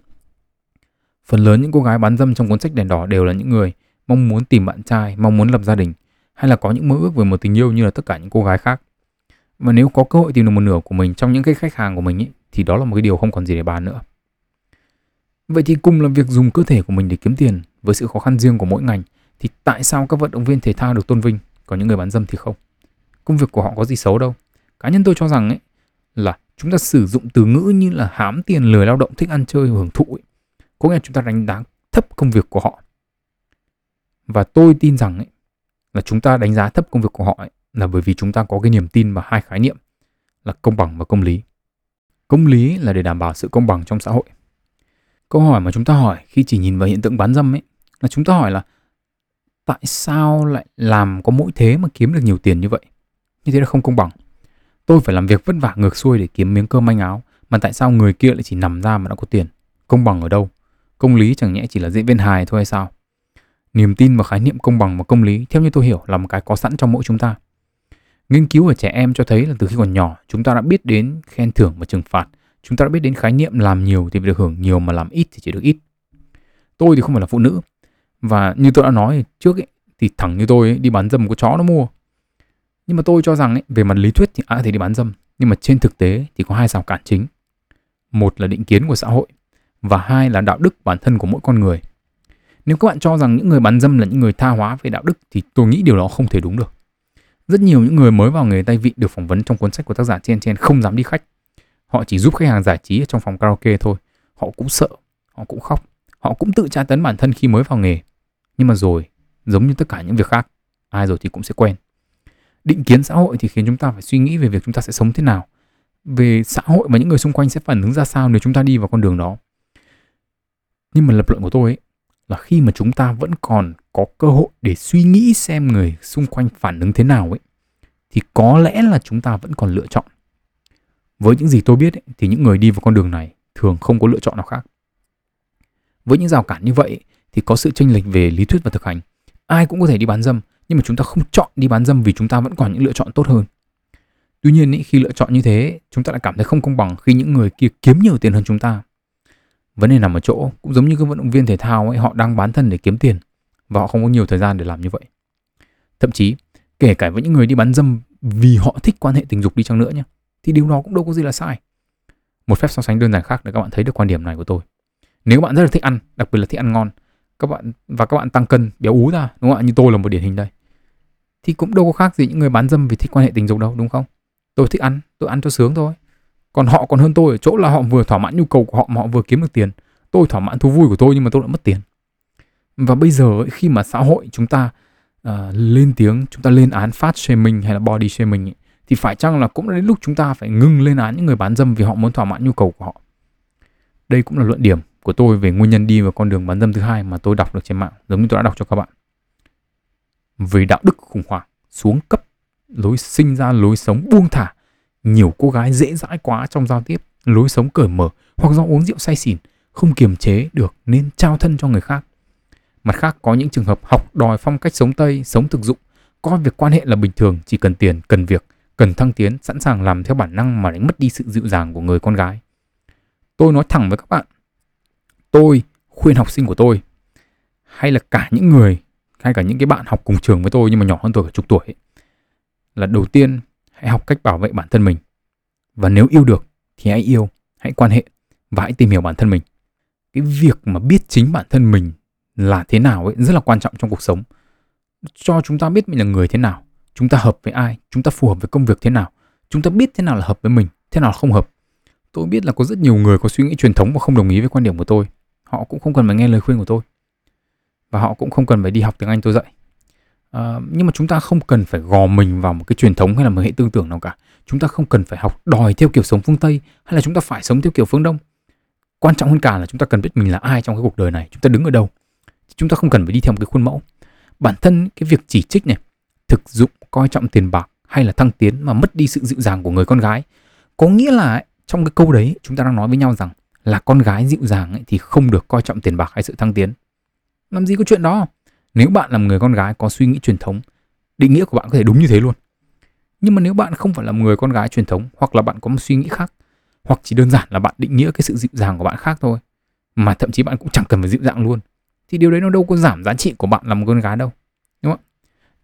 Phần lớn những cô gái bán dâm trong cuốn sách đèn đỏ đều là những người mong muốn tìm bạn trai mong muốn lập gia đình hay là có những mơ ước về một tình yêu như là tất cả những cô gái khác. Và nếu có cơ hội tìm được một nửa của mình trong những cái khách hàng của mình ấy, thì đó là một cái điều không còn gì để bàn nữa. Vậy thì cùng là việc dùng cơ thể của mình để kiếm tiền với sự khó khăn riêng của mỗi ngành thì tại sao các vận động viên thể thao được tôn vinh còn những người bán dâm thì không? Công việc của họ có gì xấu đâu. Cá nhân tôi cho rằng ấy là chúng ta sử dụng từ ngữ như là hám tiền lười lao động thích ăn chơi hưởng thụ ấy. có nghĩa là chúng ta đánh giá thấp công việc của họ. Và tôi tin rằng ấy, là chúng ta đánh giá thấp công việc của họ ấy, là bởi vì chúng ta có cái niềm tin vào hai khái niệm là công bằng và công lý. Công lý là để đảm bảo sự công bằng trong xã hội. Câu hỏi mà chúng ta hỏi khi chỉ nhìn vào hiện tượng bán dâm ấy là chúng ta hỏi là, tại sao lại làm có mỗi thế mà kiếm được nhiều tiền như vậy? Như thế là không công bằng. Tôi phải làm việc vất vả ngược xuôi để kiếm miếng cơm manh áo, mà tại sao người kia lại chỉ nằm ra mà đã có tiền? Công bằng ở đâu? Công lý chẳng nhẽ chỉ là diễn viên hài thôi hay sao? Niềm tin vào khái niệm công bằng và công lý, theo như tôi hiểu, là một cái có sẵn trong mỗi chúng ta. Nghiên cứu ở trẻ em cho thấy là từ khi còn nhỏ, chúng ta đã biết đến khen thưởng và trừng phạt. Chúng ta đã biết đến khái niệm làm nhiều thì được hưởng nhiều mà làm ít thì chỉ được ít. Tôi thì không phải là phụ nữ và như tôi đã nói trước ấy, thì thẳng như tôi ấy, đi bán dâm có chó nó mua. Nhưng mà tôi cho rằng ấy, về mặt lý thuyết thì ai có thể đi bán dâm. Nhưng mà trên thực tế thì có hai rào cản chính. Một là định kiến của xã hội và hai là đạo đức bản thân của mỗi con người. Nếu các bạn cho rằng những người bán dâm là những người tha hóa về đạo đức thì tôi nghĩ điều đó không thể đúng được. Rất nhiều những người mới vào nghề tay vị được phỏng vấn trong cuốn sách của tác giả Chen Chen không dám đi khách. Họ chỉ giúp khách hàng giải trí ở trong phòng karaoke thôi. Họ cũng sợ họ cũng khóc họ cũng tự tra tấn bản thân khi mới vào nghề nhưng mà rồi giống như tất cả những việc khác ai rồi thì cũng sẽ quen. Định kiến xã hội thì khiến chúng ta phải suy nghĩ về việc chúng ta sẽ sống thế nào về xã hội và những người xung quanh sẽ phản ứng ra sao nếu chúng ta đi vào con đường đó. Nhưng mà lập luận của tôi ấy, là khi mà chúng ta vẫn còn có cơ hội để suy nghĩ xem người xung quanh phản ứng thế nào ấy thì có lẽ là chúng ta vẫn còn lựa chọn. Với những gì tôi biết ấy, thì những người đi vào con đường này thường không có lựa chọn nào khác với những rào cản như vậy thì có sự chênh lệch về lý thuyết và thực hành. Ai cũng có thể đi bán dâm nhưng mà chúng ta không chọn đi bán dâm vì chúng ta vẫn còn những lựa chọn tốt hơn. Tuy nhiên ý, khi lựa chọn như thế chúng ta lại cảm thấy không công bằng khi những người kia kiếm nhiều tiền hơn chúng ta. Vấn đề nằm ở chỗ cũng giống như các vận động viên thể thao ấy họ đang bán thân để kiếm tiền và họ không có nhiều thời gian để làm như vậy. Thậm chí kể cả với những người đi bán dâm vì họ thích quan hệ tình dục đi chăng nữa nhé thì điều đó cũng đâu có gì là sai. Một phép so sánh đơn giản khác để các bạn thấy được quan điểm này của tôi nếu bạn rất là thích ăn đặc biệt là thích ăn ngon các bạn và các bạn tăng cân béo ú ra đúng không ạ? Như tôi là một điển hình đây. Thì cũng đâu có khác gì những người bán dâm vì thích quan hệ tình dục đâu đúng không? Tôi thích ăn tôi ăn cho sướng thôi. Còn họ còn hơn tôi ở chỗ là họ vừa thỏa mãn nhu cầu của họ mà họ vừa kiếm được tiền. Tôi thỏa mãn thú vui của tôi nhưng mà tôi lại mất tiền. Và bây giờ ấy, khi mà xã hội chúng ta uh, lên tiếng chúng ta lên án fat shaming hay là body shaming ấy, thì phải chăng là cũng đến lúc chúng ta phải ngừng lên án những người bán dâm vì họ muốn thỏa mãn nhu cầu của họ? Đây cũng là luận điểm của tôi về nguyên nhân đi vào con đường bán dâm thứ hai mà tôi đọc được trên mạng, giống như tôi đã đọc cho các bạn. Về đạo đức khủng hoảng, xuống cấp, lối sinh ra, lối sống buông thả. Nhiều cô gái dễ dãi quá trong giao tiếp, lối sống cởi mở hoặc do uống rượu say xỉn, không kiềm chế được nên trao thân cho người khác. Mặt khác, có những trường hợp học đòi phong cách sống tây, sống thực dụng. Coi việc quan hệ là bình thường, chỉ cần tiền, cần việc, cần thăng tiến, sẵn sàng làm theo bản năng mà đánh mất đi sự dịu dàng của người con gái. Tôi nói thẳng với các bạn tôi khuyên học sinh của tôi hay là cả những người hay cả những cái bạn học cùng trường với tôi nhưng mà nhỏ hơn tôi cả chục tuổi ấy, là đầu tiên hãy học cách bảo vệ bản thân mình. Và nếu yêu được thì hãy yêu hãy quan hệ và hãy tìm hiểu bản thân mình. Cái việc mà biết chính bản thân mình là thế nào ấy rất là quan trọng trong cuộc sống. Cho chúng ta biết mình là người thế nào chúng ta hợp với ai chúng ta phù hợp với công việc thế nào chúng ta biết thế nào là hợp với mình thế nào là không hợp. Tôi biết là có rất nhiều người có suy nghĩ truyền thống và không đồng ý với quan điểm của tôi họ cũng không cần phải nghe lời khuyên của tôi. Và họ cũng không cần phải đi học tiếng anh tôi dạy. À, nhưng mà chúng ta không cần phải gò mình vào một cái truyền thống hay là một hệ tư tưởng nào cả. Chúng ta không cần phải học đòi theo kiểu sống phương tây hay là chúng ta phải sống theo kiểu phương đông. Quan trọng hơn cả là chúng ta cần biết mình là ai trong cái cuộc đời này chúng ta đứng ở đâu. Chúng ta không cần phải đi theo một cái khuôn mẫu. Bản thân cái việc chỉ trích này thực dụng coi trọng tiền bạc hay là thăng tiến mà mất đi sự dịu dàng của người con gái có nghĩa là trong cái câu đấy chúng ta đang nói với nhau rằng là con gái dịu dàng ấy, thì không được coi trọng tiền bạc hay sự thăng tiến. Làm gì có chuyện đó? Nếu bạn là một người con gái có suy nghĩ truyền thống định nghĩa của bạn có thể đúng như thế luôn. Nhưng mà nếu bạn không phải là một người con gái truyền thống hoặc là bạn có một suy nghĩ khác hoặc chỉ đơn giản là bạn định nghĩa cái sự dịu dàng của bạn khác thôi mà thậm chí bạn cũng chẳng cần phải dịu dàng luôn thì điều đấy nó đâu có giảm giá trị của bạn là một con gái đâu đúng không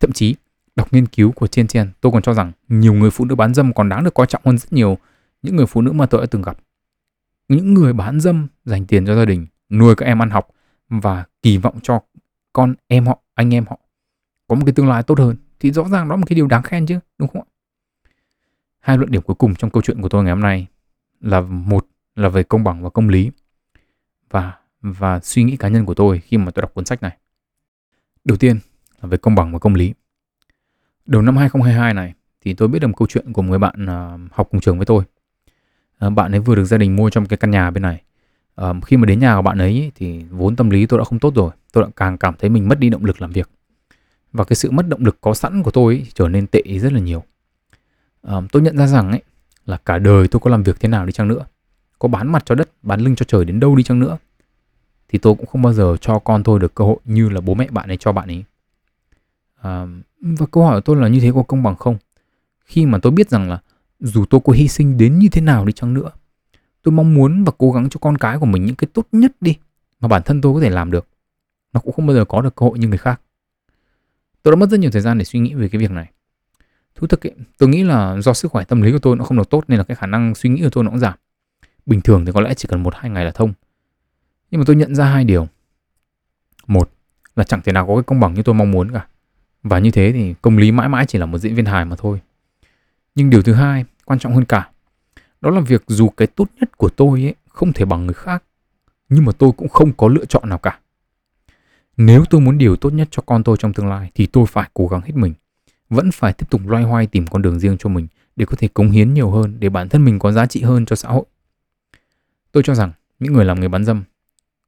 thậm chí đọc nghiên cứu của Chen Chen tôi còn cho rằng nhiều người phụ nữ bán dâm còn đáng được coi trọng hơn rất nhiều những người phụ nữ mà tôi đã từng gặp những người bán dâm dành tiền cho gia đình, nuôi các em ăn học và kỳ vọng cho con em họ, anh em họ có một cái tương lai tốt hơn, thì rõ ràng đó là một cái điều đáng khen chứ, đúng không ạ? Hai luận điểm cuối cùng trong câu chuyện của tôi ngày hôm nay là một là về công bằng và công lý và và suy nghĩ cá nhân của tôi khi mà tôi đọc cuốn sách này. Đầu tiên là về công bằng và công lý. Đầu năm 2022 này thì tôi biết được một câu chuyện của một người bạn à, học cùng trường với tôi. Ờ, bạn ấy vừa được gia đình mua trong cái căn nhà bên này. Uh, khi mà đến nhà của bạn ấy thì vốn tâm lý tôi đã không tốt rồi. Tôi đã càng cảm thấy mình mất đi động lực làm việc. Và cái sự mất động lực có sẵn của tôi ấy, trở nên tệ rất là nhiều. Uh, tôi nhận ra rằng ấy là cả đời tôi có làm việc thế nào đi chăng nữa. Có bán mặt cho đất bán lưng cho trời đến đâu đi chăng nữa. Thì tôi cũng không bao giờ cho con tôi được cơ hội như là bố mẹ bạn ấy cho bạn ấy. À, và câu hỏi của tôi là như thế có công bằng không? Khi mà tôi biết rằng là dù tôi có hy sinh đến như thế nào đi chăng nữa tôi mong muốn và cố gắng cho con cái của mình những cái tốt nhất đi mà bản thân tôi có thể làm được. Nó cũng không bao giờ có được cơ hội như người khác. Tôi đã mất rất nhiều thời gian để suy nghĩ về cái việc này. Thú thực ấy, tôi nghĩ là do sức khỏe tâm lý của tôi nó không được tốt nên là cái khả năng suy nghĩ của tôi nó cũng giảm. Bình thường thì có lẽ chỉ cần một hai ngày là thông. Nhưng mà tôi nhận ra hai điều. Một là chẳng thể nào có cái công bằng như tôi mong muốn cả. Và như thế thì công lý mãi mãi chỉ là một diễn viên hài mà thôi nhưng điều thứ hai, quan trọng hơn cả, đó là việc dù cái tốt nhất của tôi ấy không thể bằng người khác, nhưng mà tôi cũng không có lựa chọn nào cả. Nếu tôi muốn điều tốt nhất cho con tôi trong tương lai thì tôi phải cố gắng hết mình, vẫn phải tiếp tục loay hoay tìm con đường riêng cho mình để có thể cống hiến nhiều hơn, để bản thân mình có giá trị hơn cho xã hội. Tôi cho rằng những người làm nghề bán dâm,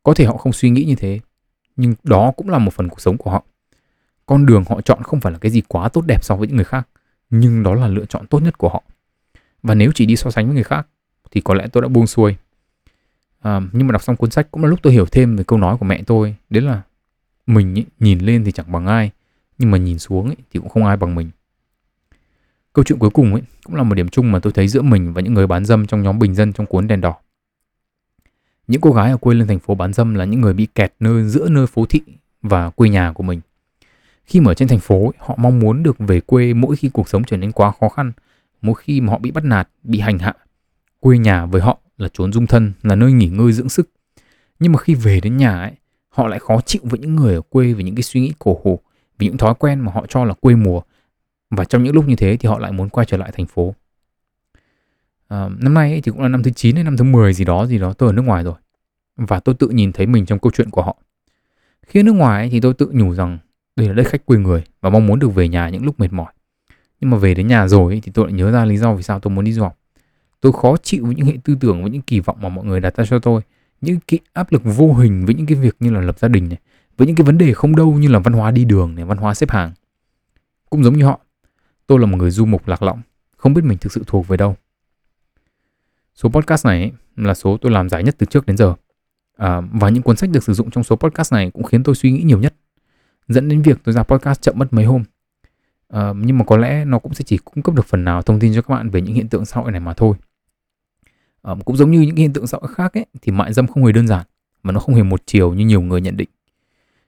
có thể họ không suy nghĩ như thế, nhưng đó cũng là một phần cuộc sống của họ. Con đường họ chọn không phải là cái gì quá tốt đẹp so với những người khác nhưng đó là lựa chọn tốt nhất của họ. Và nếu chỉ đi so sánh với người khác thì có lẽ tôi đã buông xuôi. À, nhưng mà đọc xong cuốn sách cũng là lúc tôi hiểu thêm về câu nói của mẹ tôi. Đấy là mình ý, nhìn lên thì chẳng bằng ai nhưng mà nhìn xuống ý, thì cũng không ai bằng mình. Câu chuyện cuối cùng ấy cũng là một điểm chung mà tôi thấy giữa mình và những người bán dâm trong nhóm bình dân trong cuốn đèn đỏ. Những cô gái ở quê lên thành phố bán dâm là những người bị kẹt nơi giữa nơi phố thị và quê nhà của mình khi mà ở trên thành phố họ mong muốn được về quê mỗi khi cuộc sống trở nên quá khó khăn mỗi khi mà họ bị bắt nạt bị hành hạ. Quê nhà với họ là trốn dung thân là nơi nghỉ ngơi dưỡng sức. Nhưng mà khi về đến nhà ấy họ lại khó chịu với những người ở quê vì những cái suy nghĩ cổ hủ vì những thói quen mà họ cho là quê mùa. Và trong những lúc như thế thì họ lại muốn quay trở lại thành phố. À, năm nay ấy thì cũng là năm thứ 9 hay năm thứ 10 gì đó gì đó tôi ở nước ngoài rồi. Và tôi tự nhìn thấy mình trong câu chuyện của họ. Khi ở nước ngoài ấy, thì tôi tự nhủ rằng đây là đất khách quê người và mong muốn được về nhà những lúc mệt mỏi. Nhưng mà về đến nhà rồi thì tôi lại nhớ ra lý do vì sao tôi muốn đi du học. Tôi khó chịu với những hệ tư tưởng với những kỳ vọng mà mọi người đặt ra cho tôi những cái áp lực vô hình với những cái việc như là lập gia đình này với những cái vấn đề không đâu như là văn hóa đi đường này văn hóa xếp hàng. Cũng giống như họ tôi là một người du mục lạc lõng không biết mình thực sự thuộc về đâu. Số podcast này là số tôi làm dài nhất từ trước đến giờ. À, và những cuốn sách được sử dụng trong số podcast này cũng khiến tôi suy nghĩ nhiều nhất dẫn đến việc tôi ra podcast chậm mất mấy hôm. Uh, nhưng mà có lẽ nó cũng sẽ chỉ cung cấp được phần nào thông tin cho các bạn về những hiện tượng xã hội này mà thôi. Uh, cũng giống như những hiện tượng xã hội khác ấy thì mại dâm không hề đơn giản mà nó không hề một chiều như nhiều người nhận định.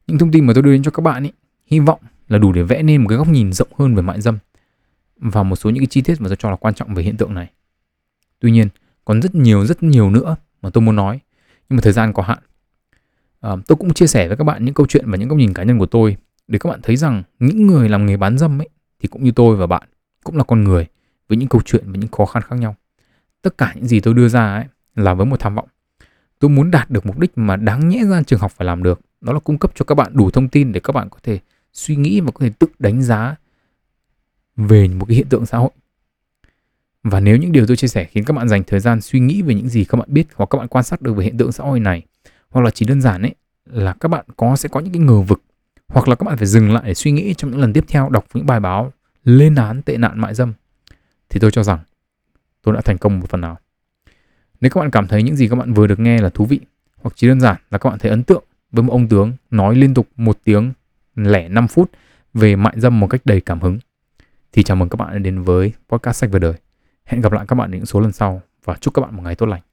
Những thông tin mà tôi đưa đến cho các bạn ấy hy vọng là đủ để vẽ nên một cái góc nhìn rộng hơn về mại dâm và một số những cái chi tiết mà tôi cho là quan trọng về hiện tượng này. Tuy nhiên còn rất nhiều rất nhiều nữa mà tôi muốn nói nhưng mà thời gian có hạn à, tôi cũng chia sẻ với các bạn những câu chuyện và những góc nhìn cá nhân của tôi để các bạn thấy rằng những người làm nghề bán dâm ấy thì cũng như tôi và bạn cũng là con người với những câu chuyện và những khó khăn khác nhau. Tất cả những gì tôi đưa ra ấy là với một tham vọng. Tôi muốn đạt được mục đích mà đáng nhẽ ra trường học phải làm được. Đó là cung cấp cho các bạn đủ thông tin để các bạn có thể suy nghĩ và có thể tự đánh giá về một cái hiện tượng xã hội. Và nếu những điều tôi chia sẻ khiến các bạn dành thời gian suy nghĩ về những gì các bạn biết hoặc các bạn quan sát được về hiện tượng xã hội này hoặc là chỉ đơn giản ấy, là các bạn có, sẽ có những cái ngờ vực, hoặc là các bạn phải dừng lại để suy nghĩ trong những lần tiếp theo, đọc những bài báo lên án tệ nạn mại dâm thì tôi cho rằng, tôi đã thành công một phần nào. Nếu các bạn cảm thấy những gì các bạn vừa được nghe là thú vị, hoặc chỉ đơn giản là các bạn thấy ấn tượng với một ông tướng nói liên tục một tiếng lẻ 5 phút về mại dâm một cách đầy cảm hứng, thì chào mừng các bạn đã đến với podcast sách về đời. Hẹn gặp lại các bạn ở những số lần sau và chúc các bạn một ngày tốt lành.